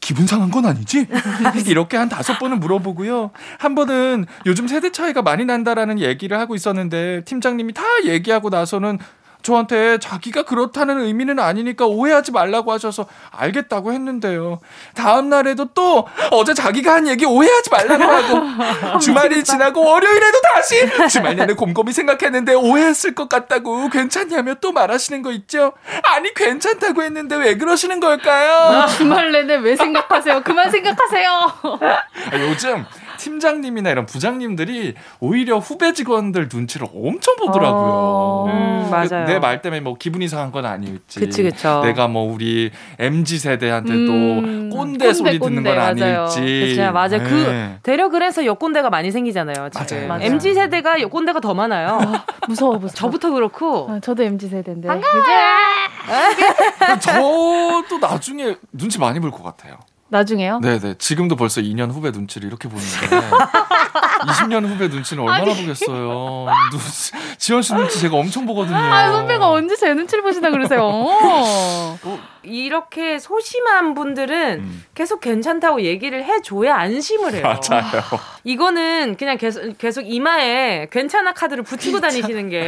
기분 상한 건 아니지? <laughs> 이렇게 한 다섯 번은 물어보고요. 한 번은 요즘 세대 차이가 많이 난다라는 얘기를 하고 있었는데 팀장님이 다 얘기하고 나서는 저한테 자기가 그렇다는 의미는 아니니까 오해하지 말라고 하셔서 알겠다고 했는데요. 다음 날에도 또 어제 자기가 한 얘기 오해하지 말라고 하고 <laughs> 주말이 지나고 월요일에도 다시 주말 내내 곰곰이 생각했는데 오해했을 것 같다고 괜찮냐며 또 말하시는 거 있죠? 아니 괜찮다고 했는데 왜 그러시는 걸까요? 주말 내내 왜 생각하세요? 그만 생각하세요. 아, 요즘 팀장님이나 이런 부장님들이 오히려 후배 직원들 눈치를 엄청 보더라고요. 어, 음, 맞아요. 내 말 때문에 뭐 기분 이 상한 건 아닐지. 그치, 그쵸. 내가 뭐 우리 MZ 세대한테 음, 또 꼰대, 꼰대 소리 꼰대, 듣는 건 맞아요. 아닐지. 그쵸, 맞아요. 그 네. 그 대려 그래서 여꼰대가 많이 생기잖아요. 지금. 맞아요. MZ 세대가 여꼰대가 더 많아요. 아, 무서워, 무서워. 저부터 그렇고. 아, 저도 MZ 세대인데. 반가워. 저도 나중에 눈치 많이 볼 것 같아요. 나중에요? 네네. 지금도 벌써 2년 후배 눈치를 이렇게 보는데 <laughs> 20년 후배 눈치는 얼마나 아니. 보겠어요. 눈, 지원 씨 눈치 제가 엄청 보거든요. 아 선배가 언제 제 눈치를 보시나 그러세요? 어. 이렇게 소심한 분들은 음. 계속 괜찮다고 얘기를 해줘야 안심을 해요. 맞아요. 이거는 그냥 계속, 계속 이마에 괜찮아 카드를 붙이고 다니시는 게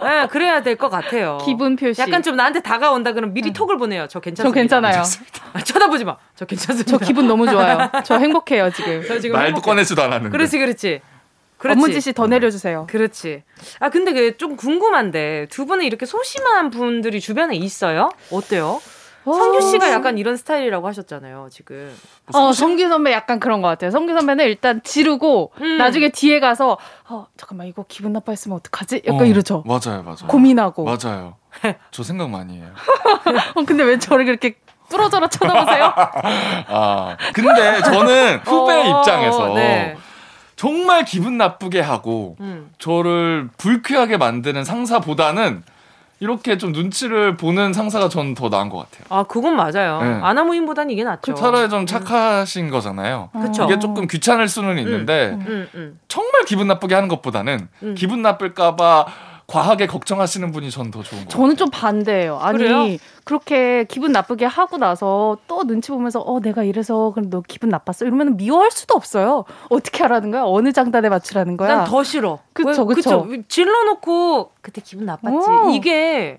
네, 그래야 될 것 같아요. 기분 표시. 약간 좀 나한테 다가온다 그러면 미리 톡을 보내요. 저 괜찮습니다. 저 괜찮아요. 아, 쳐다보지 마. 저 괜찮습니다. 저 기분 너무 좋아요. 저 행복해요 지금. 저 지금 말도 행복해. 꺼내지도 않았는데. 그렇지, 그렇지. 그렇지. 업무 지시 더 내려주세요. 그렇지. 아 근데 그 좀 궁금한데 두 분은 이렇게 소심한 분들이 주변에 있어요? 어때요? 어. 성규 씨가 약간 이런 스타일이라고 하셨잖아요, 지금. 어, 성규 선배 약간 그런 것 같아요. 성규 선배는 일단 지르고, 음. 나중에 뒤에 가서, 어, 잠깐만, 이거 기분 나빠했으면 어떡하지? 약간 어, 이러죠. 맞아요, 맞아요. 고민하고. 맞아요. 저 생각 많이 해요. <laughs> 어, 근데 왜 저를 그렇게 뚫어져라 쳐다보세요? <laughs> 아, 근데 저는 후배 어, 입장에서, 네. 정말 기분 나쁘게 하고 음. 저를 불쾌하게 만드는 상사보다는 이렇게 좀 눈치를 보는 상사가 전 더 나은 것 같아요. 아, 그건 맞아요. 네. 아나무인보단 이게 낫죠. 그 차라리 좀 음. 착하신 음. 거잖아요. 그쵸. 이게 조금 귀찮을 수는 음. 있는데 음, 음, 정말 기분 나쁘게 하는 것보다는 기분 나쁠까봐 과하게 걱정하시는 분이 전 더 좋은 거 저는 좀 반대예요. 아니 그래요? 그렇게 기분 나쁘게 하고 나서 또 눈치 보면서 어 내가 이래서 그럼 너 기분 나빴어 이러면 미워할 수도 없어요. 어떻게 하라는 거야? 어느 장단에 맞추라는 거야? 난 더 싫어. 그쵸 그쵸. 질러놓고 그때 기분 나빴지. 오. 이게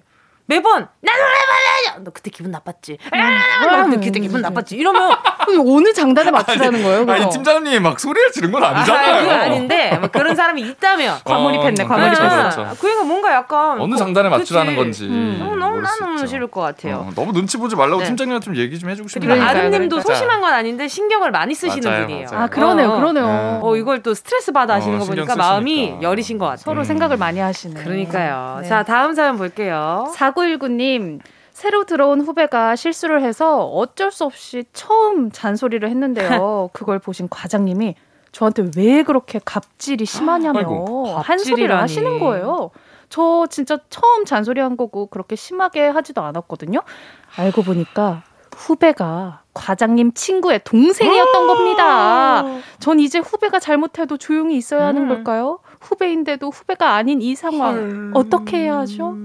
매번 나도 해봐야 너 그때 기분 나빴지. 음. 너 그때 기분 나빴지. 이러면 <laughs> 어느 장단에 맞추라는 거예요? 그럼? 아니 팀장님 막 소리를 지른 건 아니잖아요. 아, 그건 아닌데 뭐 그런 사람이 있다면 과몰입했네. 어, 과몰입했어. 그러니까 뭔가 약간 어느 장단에 맞추라는 건지. 음. 너무 너무 너무 싫을 것 같아요. 어, 너무 눈치 보지 말라고 네. 팀장님한테 좀 얘기 좀 해주고 싶네요. 그리고 아름님도 소심한 건 아닌데 신경을 많이 쓰시는 맞아요, 분이에요. 맞아요. 아 그러네요, 그러네요. 네. 어 이걸 또 스트레스 받아 하시는 어, 거 보니까 마음이 여리신 것 같아요. 서로 음. 생각을 많이 하시네. 그러니까요. 네. 자 다음 사연 볼게요. 4919님 새로 들어온 후배가 실수를 해서 어쩔 수 없이 처음 잔소리를 했는데요. <laughs> 그걸 보신 과장님이 저한테 왜 그렇게 갑질이 심하냐며 한 소리를 하시는 거예요. 저 진짜 처음 잔소리한 거고 그렇게 심하게 하지도 않았거든요. 알고 보니까 후배가 과장님 친구의 동생이었던 겁니다. 전 이제 후배가 잘못해도 조용히 있어야 하는 음. 걸까요? 후배인데도 후배가 아닌 이 상황 헐. 어떻게 해야 하죠?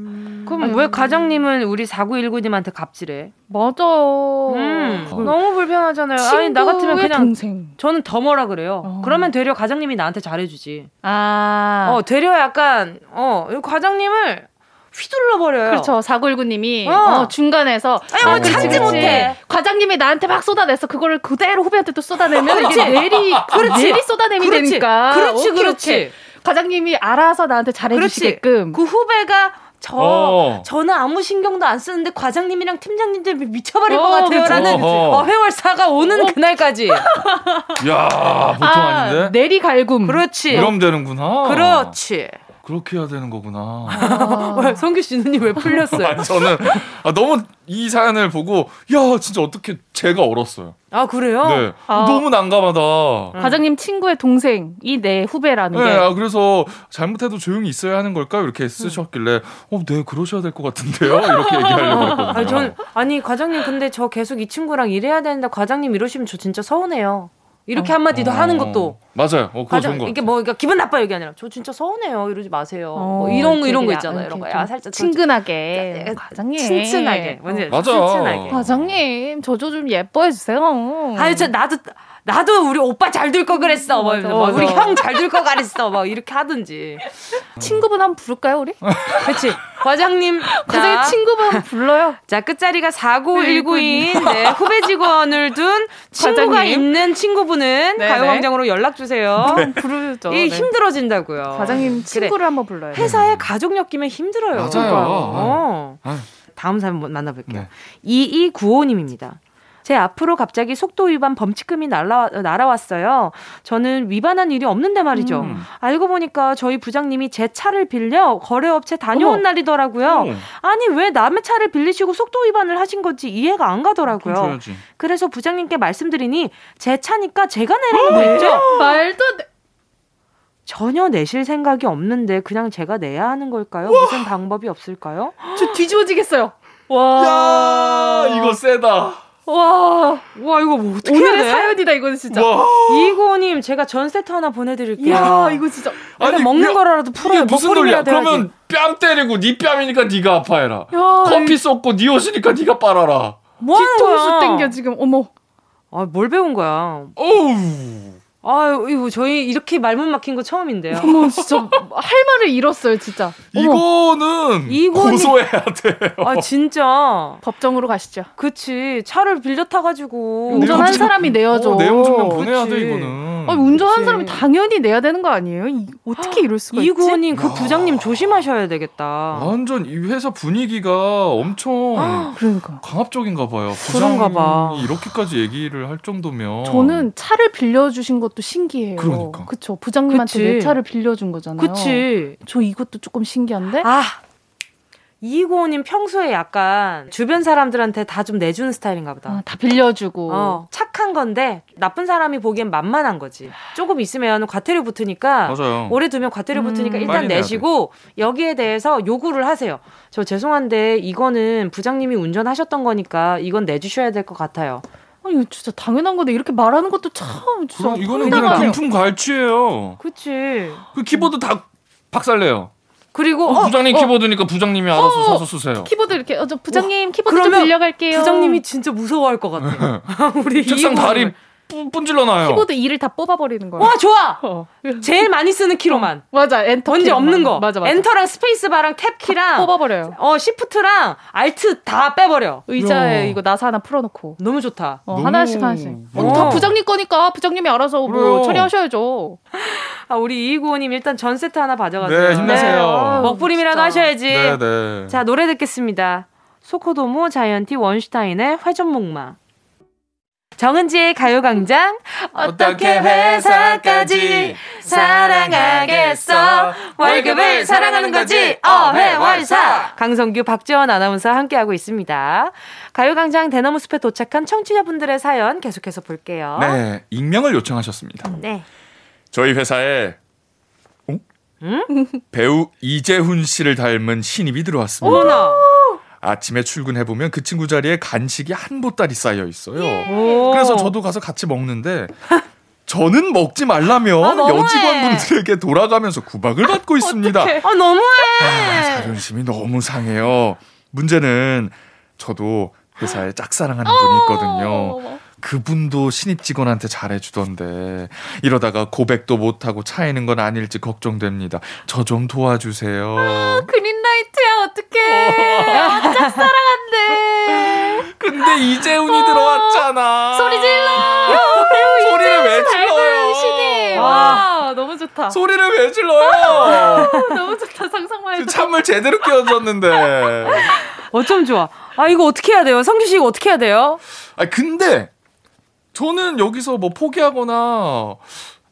그럼 아니, 왜 과장님은 우리 4919님한테 갑질해? 맞아. 음, 너무 불편하잖아요. 아니 나 같으면 그냥 동생. 저는 더 뭐라 그래요. 어. 그러면 되려 과장님이 나한테 잘해주지. 아, 어 되려 약간 어 과장님을 휘둘러 버려요. 그렇죠. 4919님이 어. 어, 중간에서 아니 뭐 아, 참지 못해. 과장님이 나한테 막 쏟아내서 그거를 그대로 후배한테 또 쏟아내면 이게 내리 그렇지. 내리 쏟아내미 그렇지. 되니까. 그렇지, 오케이, 그렇지. 오케이. 과장님이 알아서 나한테 잘해주시게끔. 그 후배가 저 어. 저는 아무 신경도 안 쓰는데 과장님이랑 팀장님들 미쳐버릴 어, 것 같아요라는 어, 회월사가 오는 어. 그날까지. <laughs> 야 보통 아, 닌데 내리 갈굼. 그렇지. 그럼 되는구나. 그렇지. 그렇게 해야 되는 거구나. 아. 성규 씨 눈이 왜 풀렸어요? 아니, 저는 아, 너무 이 사연을 보고 야 진짜 어떻게 제가 얼었어요. 아 그래요? 네, 아. 너무 난감하다. 음. 과장님 친구의 동생이 내 후배라는 네, 게. 아, 그래서 잘못해도 조용히 있어야 하는 걸까요? 이렇게 쓰셨길래 어, 네 그러셔야 될 것 같은데요. 이렇게 얘기하려고 했거든요. 아니, 전, 아니 과장님 근데 저 계속 이 친구랑 일해야 되는데 과장님 이러시면 저 진짜 서운해요. 이렇게 어. 한마디 더 어. 하는 것도 맞아요. 어, 그거 좋은 거. 이게 뭐 그러니까 기분 나빠 얘기 아니라 저 진짜 서운해요. 이러지 마세요. 어, 뭐 이런 거 이런 거 있잖아요. 이런 거. 야 살짝 친근하게 저, 과장님 친친하게 뭔지 맞아. 친친하게 과장님 저도 좀 예뻐해 주세요. 아니 저 나도 나도 우리 오빠 잘될거 그랬어. 뭐, 맞아, 뭐, 우리 형잘될거 그랬어. 뭐 이렇게 하든지. 친구분 한번 부를까요, 우리? 그렇지. 과장님. <laughs> 과장님 친구분 한번 불러요. <laughs> 자, 끝자리가 4919인 네, 후배 직원을 둔 친구가 과장님. 있는 친구분은 네네. 가요광장으로 연락 주세요. 네. 부르죠. 이 네. 힘들어진다고요. 과장님 친구를 그래. 한번 불러요. 회사에 가족 엮이면 힘들어요. 맞아요. 어. 다음 사연 만나볼게요. 네. 2295님입니다. 제 앞으로 갑자기 속도 위반 범칙금이 날라, 날아왔어요. 저는 위반한 일이 없는데 말이죠. 음. 알고 보니까 저희 부장님이 제 차를 빌려 거래업체 다녀온 어머. 날이더라고요. 어. 아니, 왜 남의 차를 빌리시고 속도 위반을 하신 건지 이해가 안 가더라고요. 그래서 부장님께 말씀드리니 제 차니까 제가 내리면 되죠? 말도 안 돼. 전혀 내실 생각이 없는데 그냥 제가 내야 하는 걸까요? 우와. 무슨 방법이 없을까요? 저 뒤집어지겠어요. 와. 야, 이거 세다. 와, 와 이거 뭐 어떻게 오늘의 사연이다 이거는 진짜. 이고님 제가 전 세트 하나 보내드릴게요. 야 이거 진짜. 아니 먹는 야, 거라도 풀어요. 무슨 논리야? 그러면 뺨 때리고 네 뺨이니까 네가 아파해라. 야, 커피 쏟고 네 옷이니까 네가 빨아라. 뭐 뒤통수 땡겨 지금 어머. 아 뭘 배운 거야? 어우. 아유, 이거 저희 이렇게 말문 막힌 거 처음인데요. 어머, <laughs> 진짜 할 말을 잃었어요, 진짜. 이거는 이거는... 고소해야 돼요. 아, 진짜. 법정으로 가시죠. 그치. 차를 빌려 타가지고. 운전한 사람이 내야죠. 어, 내용 증명 보내야 돼, 이거는. 아니, 운전한 그치. 사람이 당연히 내야 되는 거 아니에요? 이, 어떻게 이럴 수가 있지? 이구원님, 그 부장님 조심하셔야 되겠다. 완전 이 회사 분위기가 엄청 그러니까. 강압적인가 봐요. 부장이 봐. 이렇게까지 얘기를 할 정도면. 저는 차를 빌려주신 것 것도 신기해요. 그러니까. 그쵸. 부장님한테 그치. 내 차를 빌려준 거잖아요. 그치. 저 이것도 조금 신기한데? 아. 이고님 평소에 약간 주변 사람들한테 다 좀 내주는 스타일인가 보다. 아, 다 빌려주고. 어, 착한 건데 나쁜 사람이 보기엔 만만한 거지. 조금 있으면 과태료 붙으니까 맞아요. 오래 두면 과태료 음, 붙으니까 일단 내시고 여기에 대해서 요구를 하세요. 저 죄송한데 이거는 부장님이 운전하셨던 거니까 이건 내주셔야 될 것 같아요. 아니 진짜 당연한 건데 이렇게 말하는 것도 참 진짜 그럼 이거는 그냥 금품 갈취예요. 그치. 그 키보드 다 박살내요. 그리고 어, 부장님 어, 키보드니까 부장님이 알아서 어, 사서 쓰세요. 키보드 이렇게 어, 저 부장님 어, 키보드 좀 빌려갈게요. 부장님이 진짜 무서워할 것 같아. <laughs> 우리 책상 다리 분질러 놔요. 키보드 키를 다 뽑아버리는 거야. 와, 좋아! 어. 제일 많이 쓰는 키로만. 어. 맞아, 엔터. 뭔지 없는 거. 맞아, 맞아. 엔터랑 스페이스바랑 탭키랑. 뽑아버려요. 어, 시프트랑 Alt 다 빼버려. 의자에 야. 이거 나사 하나 풀어놓고. 너무 좋다. 어, 너무... 하나씩 하나씩. 어, 다 부장님 거니까 부장님이 알아서 뭐 그래요. 처리하셔야죠. <laughs> 아, 우리 이구호님 일단 전 세트 하나 봐줘가지고. 네, 힘내세요. 네. 먹부림이라도 하셔야지. 네, 네. 자, 노래 듣겠습니다. 소코도모 자이언티 원슈타인의 회전목마. 정은지의 가요광장. 어떻게 회사까지 사랑하겠어? 월급을 사랑하는 거지? 어회월사. 강성규 박지원 아나운서 함께하고 있습니다. 가요광장 대나무 숲에 도착한 청취자분들의 사연 계속해서 볼게요. 네 익명을 요청하셨습니다. 네. 저희 회사에 어? 응? 배우 이재훈 씨를 닮은 신입이 들어왔습니다. 어머나 아침에 출근해 보면 그 친구 자리에 간식이 한 보따리 쌓여 있어요. 예. 그래서 저도 가서 같이 먹는데 저는 먹지 말라며 아, 여직원분들에게 돌아가면서 구박을 받고 있습니다. 아 너무해. 아, 자존심이 너무 상해요. 문제는 저도 회사에 짝사랑하는 분이 있거든요. 그분도 신입 직원한테 잘해주던데 이러다가 고백도 못하고 차이는 건 아닐지 걱정됩니다. 저 좀 도와주세요. 아, 그린 라이트야 어떡해. 아, 짝사랑한대. 근데 이재훈이 어, 들어왔잖아. 소리 질러. 소리를 왜 질러요? 시대. 와 너무 좋다. 소리를 왜 질러요? 너무 좋다 상상만 해도. 찬물 제대로 끼워줬는데. 어쩜 좋아. 아 이거 어떻게 해야 돼요? 성규 씨 이거 어떻게 해야 돼요? 아 근데 저는 여기서 뭐 포기하거나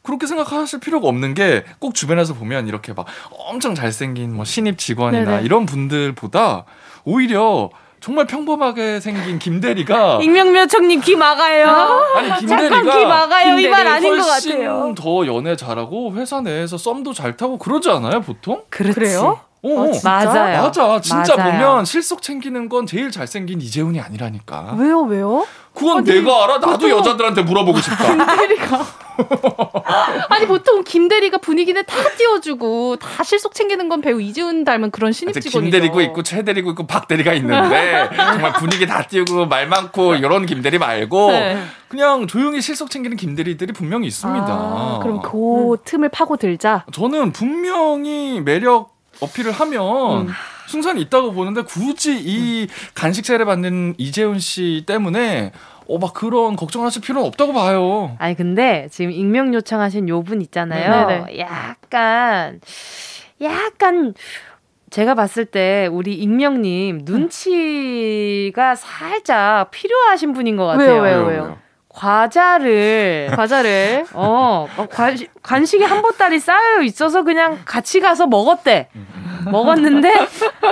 그렇게 생각하실 필요가 없는 게 꼭 주변에서 보면 이렇게 막 엄청 잘생긴 뭐 신입 직원이나 네네. 이런 분들보다 오히려 정말 평범하게 생긴 김대리가 <laughs> 익명묘청님 귀 막아요. 아니 김대리가 귀 막아요 이 말 아닌 것 같아요. 더 연애 잘하고 회사 내에서 썸도 잘 타고 그러지 않아요 보통? 그래요? 어, 어. 맞아요. 맞아. 진짜 맞아요. 보면 실속 챙기는 건 제일 잘생긴 이재훈이 아니라니까. 왜요, 왜요? 그건 아니, 내가 알아. 나도 보통... 여자들한테 물어보고 싶다. <laughs> 김대리가. <laughs> 아니 보통 김대리가 분위기는 다 띄워주고 다 실속 챙기는 건 배우 이재훈 닮은 그런 신입 직원이죠. 김대리고 있고 최대리고 있고 박대리가 있는데 정말 분위기 다 띄우고 말 많고 이런 김대리 말고 네. 그냥 조용히 실속 챙기는 김대리들이 분명히 있습니다. 아, 그럼 그 음. 틈을 파고 들자. 저는 분명히 매력 어필을 하면 음. 승산이 있다고 보는데 굳이 이 간식 세례 받는 이재훈 씨 때문에 어, 막 그런 걱정하실 필요는 없다고 봐요. 아니, 근데 지금 익명 요청하신 요 분 있잖아요. 네네. 약간, 약간, 제가 봤을 때 우리 익명님 눈치가 살짝 필요하신 분인 것 같아요. 왜요, 왜요, 왜요? 과자를 과자를 어, 어 관식, 간식이 한 보따리 쌓여 있어서 그냥 같이 가서 먹었대. 먹었는데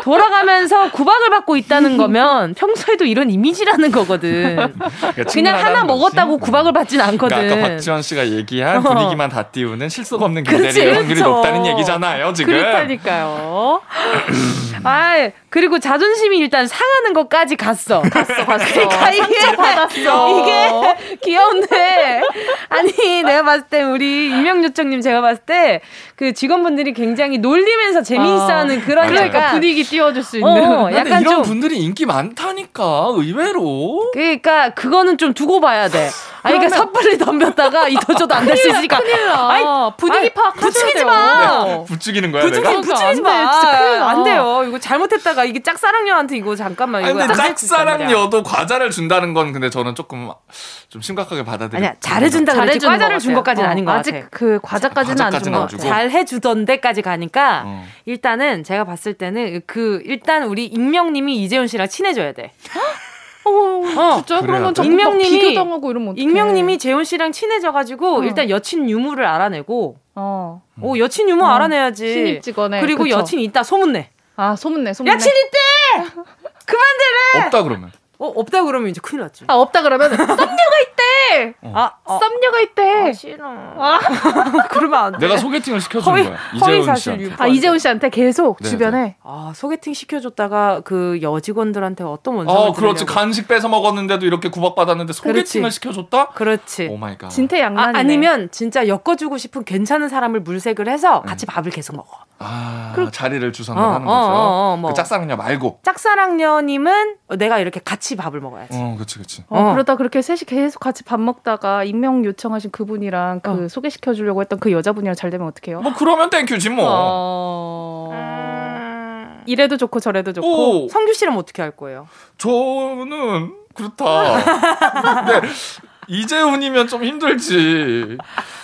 돌아가면서 구박을 받고 있다는 거면 평소에도 이런 이미지라는 거거든. 그러니까 그냥 하나 먹었다고 구박을 받진 않거든. 그러니까 아까 박지원 씨가 얘기한 어. 분위기만 다 띄우는 실속 없는 김대리 확률이 그렇죠. 높다는 얘기잖아요, 지금. 그렇다니까요. <clears throat> 아, 그리고 자존심이 일단 상하는 것까지 갔어. 갔어, 갔어. 그러니까 이게 받았어. 이게 귀여운데 아니 내가 봤을 때 우리 임명요청님 제가 봤을 때 그 직원분들이 굉장히 놀리면서 재미있어하는 아, 그런 그러니까 분위기 띄워줄 수 있는. 어, 약간 이런 좀, 분들이 인기 많다니까 의외로. 그러니까 그거는 좀 두고 봐야 돼. 아니, 그러니까 섣불리 덤볐다가 이도 저도 안 될 수 있으니까. 큰일 나. 아니, 분위기 파악 부추기지 마. 네, 부추기는 거야, 부추기, 내가? 부추기지 마. 진짜 큰일 나. 안 돼요. 이거 잘못했다가 이게 짝사랑녀한테 이거 잠깐만. 아니, 근데 짝사랑녀도 과자를 준다는 건 근데 저는 조금 좀 심각하게 받아들여. 아니야, 잘해준다 그랬지. 과자를 준 것까지는 어, 아닌 것 아직 같아. 그 과자까지는 안준것 같아. 잘해주던 데까지 가니까 어. 일단은 제가 봤을 때는 그 일단 우리 익명님이 이재훈 씨랑 친해져야 돼. <gasps> 어, 어, 진짜? 그러면 익명님이 비교당하고 이러면 익명님이 재훈 씨랑 친해져가지고 어. 일단 여친 유무를 알아내고 어, 오 여친 유무 어. 알아내야지. 신입 직원에. 그리고 그쵸. 여친 있다 소문내. 아 소문내 소문내. 여친 있대 <laughs> 그만들래! 없다 그러면 어, 없다 그러면 이제 큰일 났지. 아, 없다 그러면 썸녀가 있대! 어. 아, 어. 썸녀가 있대! 아, 싫어. 아. <laughs> 그러면 안 돼. 내가 소개팅을 시켜준 거야. 이재훈 씨한테. 아, 이재훈 씨한테 계속 네네. 주변에. 네. 아, 소개팅 시켜줬다가 그 여직원들한테 어떤 원성을 어, 그렇지. 간식 뺏어 먹었는데도 이렇게 구박받았는데 소개팅을 그렇지. 시켜줬다? 그렇지. Oh my God. 진퇴양난. 아, 아니면 진짜 엮어주고 싶은 괜찮은 사람을 물색을 해서 같이 음. 밥을 계속 먹어. 아, 그럼, 자리를 주선을 어, 하는 거죠. 어, 어, 어 뭐. 그 짝사랑녀 말고. 짝사랑녀님은 내가 이렇게 같이 밥을 먹어야지. 어, 그렇지, 그렇지. 어, 그러다 그렇게 셋이 계속 같이 밥 먹다가 익명 요청하신 그분이랑 그 어. 소개시켜 주려고 했던 그 여자분이랑 잘 되면 어떡해요? 뭐 그러면 땡큐지 뭐. 어... 음... 이래도 좋고 저래도 좋고. 오. 성규 씨는 어떻게 할 거예요? 저는 그렇다. 근데 <laughs> 이재훈이면 좀 힘들지.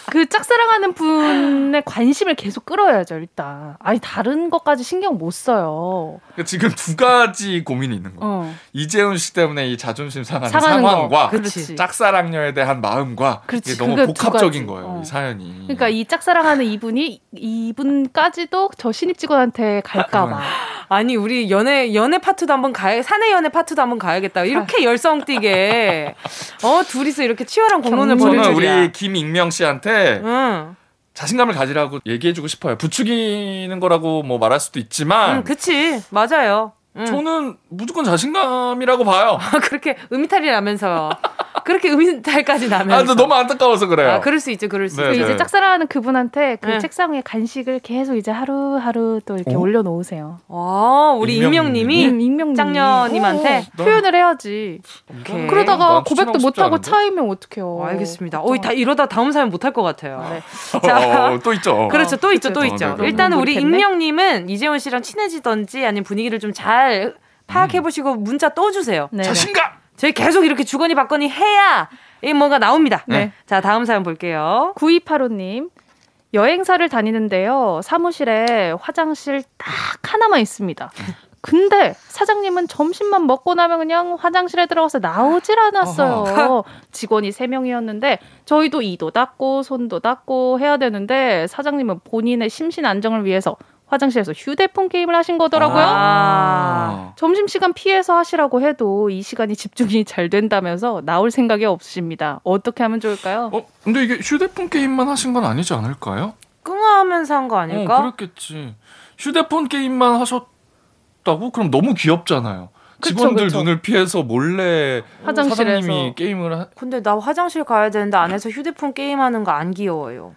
그 짝사랑하는 분의 관심을 계속 끌어야죠 일단. 아니 다른 것까지 신경 못 써요. 그러니까 지금 두 가지 고민이 있는 거예요. 어. 이재훈 씨 때문에 이 자존심 상하는 상황과 짝사랑녀에 대한 마음과 그렇지. 이게 너무 복합적인 거예요 어. 이 사연이. 그러니까 이 짝사랑하는 이분이 이분까지도 저 신입 직원한테 갈까봐. 아니 우리 연애 연애 파트도 한번 가야 사내 연애 파트도 한번 가야겠다. 이렇게 아. 열성 띠게 어 둘이서 이렇게 치열한 공론을 벌일 줄이야. 우리 김익명 씨한테 응. 자신감을 가지라고 얘기해주고 싶어요. 부추기는 거라고 뭐 말할 수도 있지만, 응, 그치 맞아요. 응. 저는 무조건 자신감이라고 봐요. <laughs> 그렇게 음이탈이 나면서 그렇게 음이탈까지 나면서. 아, 너무 안타까워서 그래요. 아, 그럴 수 있죠, 그럴 수 네, 있죠. 네. 이제 짝사랑하는 그분한테 그 네. 책상 위에 간식을 계속 이제 하루하루 또 이렇게 어? 올려놓으세요. 와, 우리 익명님이 익명 짱녀님한테 어, 표현을 해야지. 오케이. 그러다가 고백도 못하고 차이면 어떡해요. 어, 알겠습니다. 어, 다 이러다 다음 사연 못할 것 같아요. 네. 자, <laughs> 어, 또 있죠. 그렇죠, 또 있죠, 또 있죠. 일단은 우리 익명님은 이재원 씨랑 친해지던지 아니면 분위기를 좀 잘 파악해보시고 문자 또 주세요. 네. 자신감! 저희 계속 이렇게 주거니 받거니 해야 이 뭔가 나옵니다. 네. 자, 다음 사연 볼게요. 9285님. 여행사를 다니는데요. 사무실에 화장실 딱 하나만 있습니다. 근데 사장님은 점심만 먹고 나면 그냥 화장실에 들어가서 나오질 않았어요. 직원이 3명이었는데 저희도 이도 닦고 손도 닦고 해야 되는데 사장님은 본인의 심신 안정을 위해서 화장실에서 휴대폰 게임을 하신 거더라고요. 아~ 점심시간 피해서 하시라고 해도 이 시간이 집중이 잘 된다면서 나올 생각이 없으십니다. 어떻게 하면 좋을까요? 어, 근데 이게 휴대폰 게임만 하신 건 아니지 않을까요? 끙하면서 한 거 아닐까? 어, 그렇겠지. 휴대폰 게임만 하셨다고? 그럼 너무 귀엽잖아요. 직원들 그쵸, 그쵸. 눈을 피해서 몰래 화장실에서 사장님이 게임을 하... 근데 나 화장실 가야 되는데 안에서 휴대폰 게임하는 거 안 귀여워요.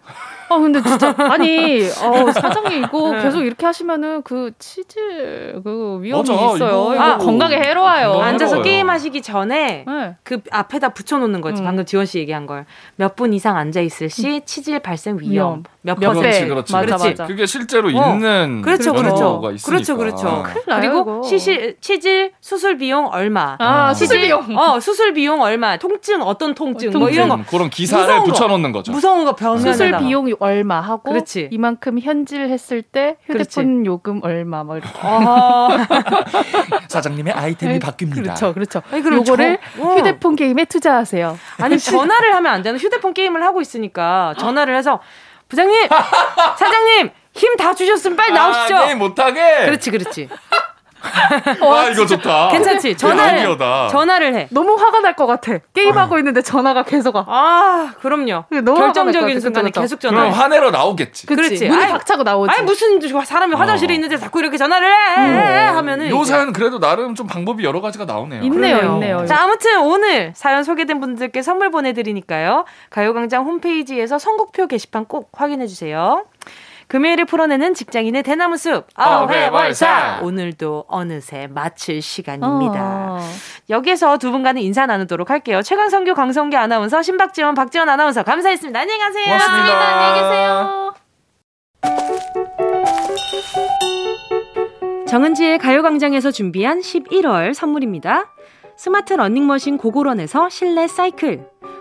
아 근데 진짜 아니 어, 사장님 이거 <laughs> 네. 계속 이렇게 하시면은 그 치즈 그 위험이 맞아, 있어요. 이거, 이거 아, 건강에 해로워요. 앉아서 게임 하시기 전에 네. 그 앞에다 붙여놓는 거지. 음. 방금 지원 씨 얘기한 걸 몇 분 이상 앉아 있을 시 음. 치질 발생 위험. 몇 그렇지, 그렇지. 맞아, 맞아. 그게 실제로 어. 있는 그렇죠, 그렇죠. 그렇죠, 그렇죠. 그리고 시실 치질 수술 비용 얼마? 아, 수술 비용. 어, 수술 비용 얼마? 통증 어떤 통증? 어, 통증. 뭐 이런 거. 그런 기사를 붙여 놓는 거죠. 무서운 거 병원 수술 비용 얼마 하고 그렇지. 이만큼 현질했을 때 휴대폰 그렇지. 요금 얼마 뭐 이렇게. 아. <laughs> 사장님의 아이템이 네, 바뀝니다. 그렇죠, 그렇죠. 아니, 그럼 요거를 저, 어. 휴대폰 게임에 투자하세요. 아니 전화를 하면 안 되는 휴대폰 게임을 하고 있으니까 전화를 해서 부장님, <laughs> 사장님 힘 다 주셨으면 빨리 아, 나오시죠. 아, 게임 못하게. 그렇지, 그렇지. 와 이거 좋다. 괜찮지? 전화를 전화를 해. 너무 화가 날 것 같아. 게임하고 어. 있는데 전화가 계속 와. 아 그럼요. 결정적인 순간에 계속 전화. 그럼 화내러 나오겠지. 그렇지. 문이 박차고 나오지. 아니 무슨 사람이 화장실에 어. 있는데 자꾸 이렇게 전화를 해, 음. 하면은. 요 사연 그래도 나름 좀 방법이 여러 가지가 나오네요. 있네요, 그래요. 있네요. 자 아무튼 오늘 사연 소개된 분들께 선물 보내드리니까요. 가요광장 홈페이지에서 선곡표 게시판 꼭 확인해 주세요. 금요일에 풀어내는 직장인의 대나무 숲 어회월사 오늘도 어느새 마칠 시간입니다. 어. 여기서 두 분과는 인사 나누도록 할게요. 최강성규 강성규 아나운서 신박지원 박지원 아나운서 감사했습니다. 안녕히 가세요. 고맙습니다. 안녕히 계세요. 정은지의 가요광장에서 준비한 11월 선물입니다. 스마트 러닝머신 고고런에서 실내 사이클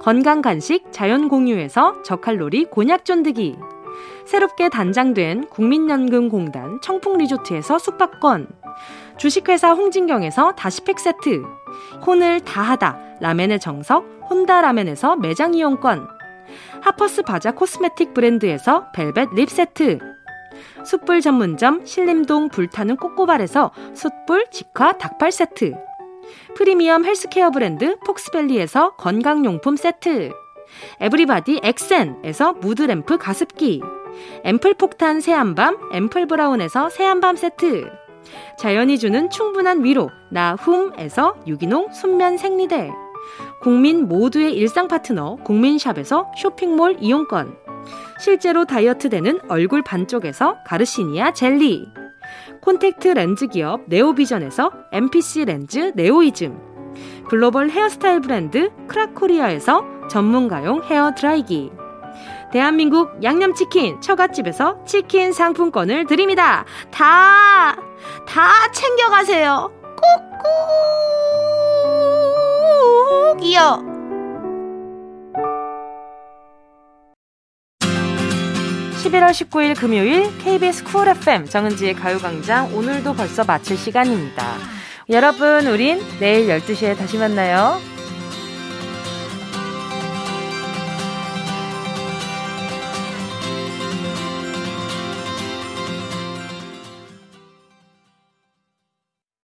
건강 간식 자연 공유에서 저칼로리 곤약 쫀득이. 새롭게 단장된 국민연금공단 청풍리조트에서 숙박권. 주식회사 홍진경에서 다시팩 세트. 혼을 다하다 라멘의 정석 혼다 라멘에서 매장 이용권. 하퍼스 바자 코스메틱 브랜드에서 벨벳 lip 세트. 숯불 전문점 신림동 불타는 꼬꼬발에서 숯불 직화 닭발 세트 프리미엄 헬스케어 브랜드 폭스밸리에서 건강용품 세트. 에브리바디 엑센에서 무드램프 가습기. 앰플 폭탄 새한밤 앰플 브라운에서 새한밤 세트. 자연이 주는 충분한 위로 나훔에서 유기농 순면 생리대. 국민 모두의 일상 파트너 국민샵에서 쇼핑몰 이용권 실제로 다이어트 되는 얼굴 반쪽에서 가르시니아 젤리 콘택트 렌즈 기업 네오비전에서 MPC 렌즈 네오이즘 글로벌 헤어스타일 브랜드 크라코리아에서 전문가용 헤어 드라이기 대한민국 양념치킨 처갓집에서 치킨 상품권을 드립니다. 다, 다 챙겨가세요. 꾹꾹 이요. 11월 19일 금요일 KBS 쿨 FM 정은지의 가요광장 오늘도 벌써 마칠 시간입니다. 여러분, 우린 내일 12시에 다시 만나요.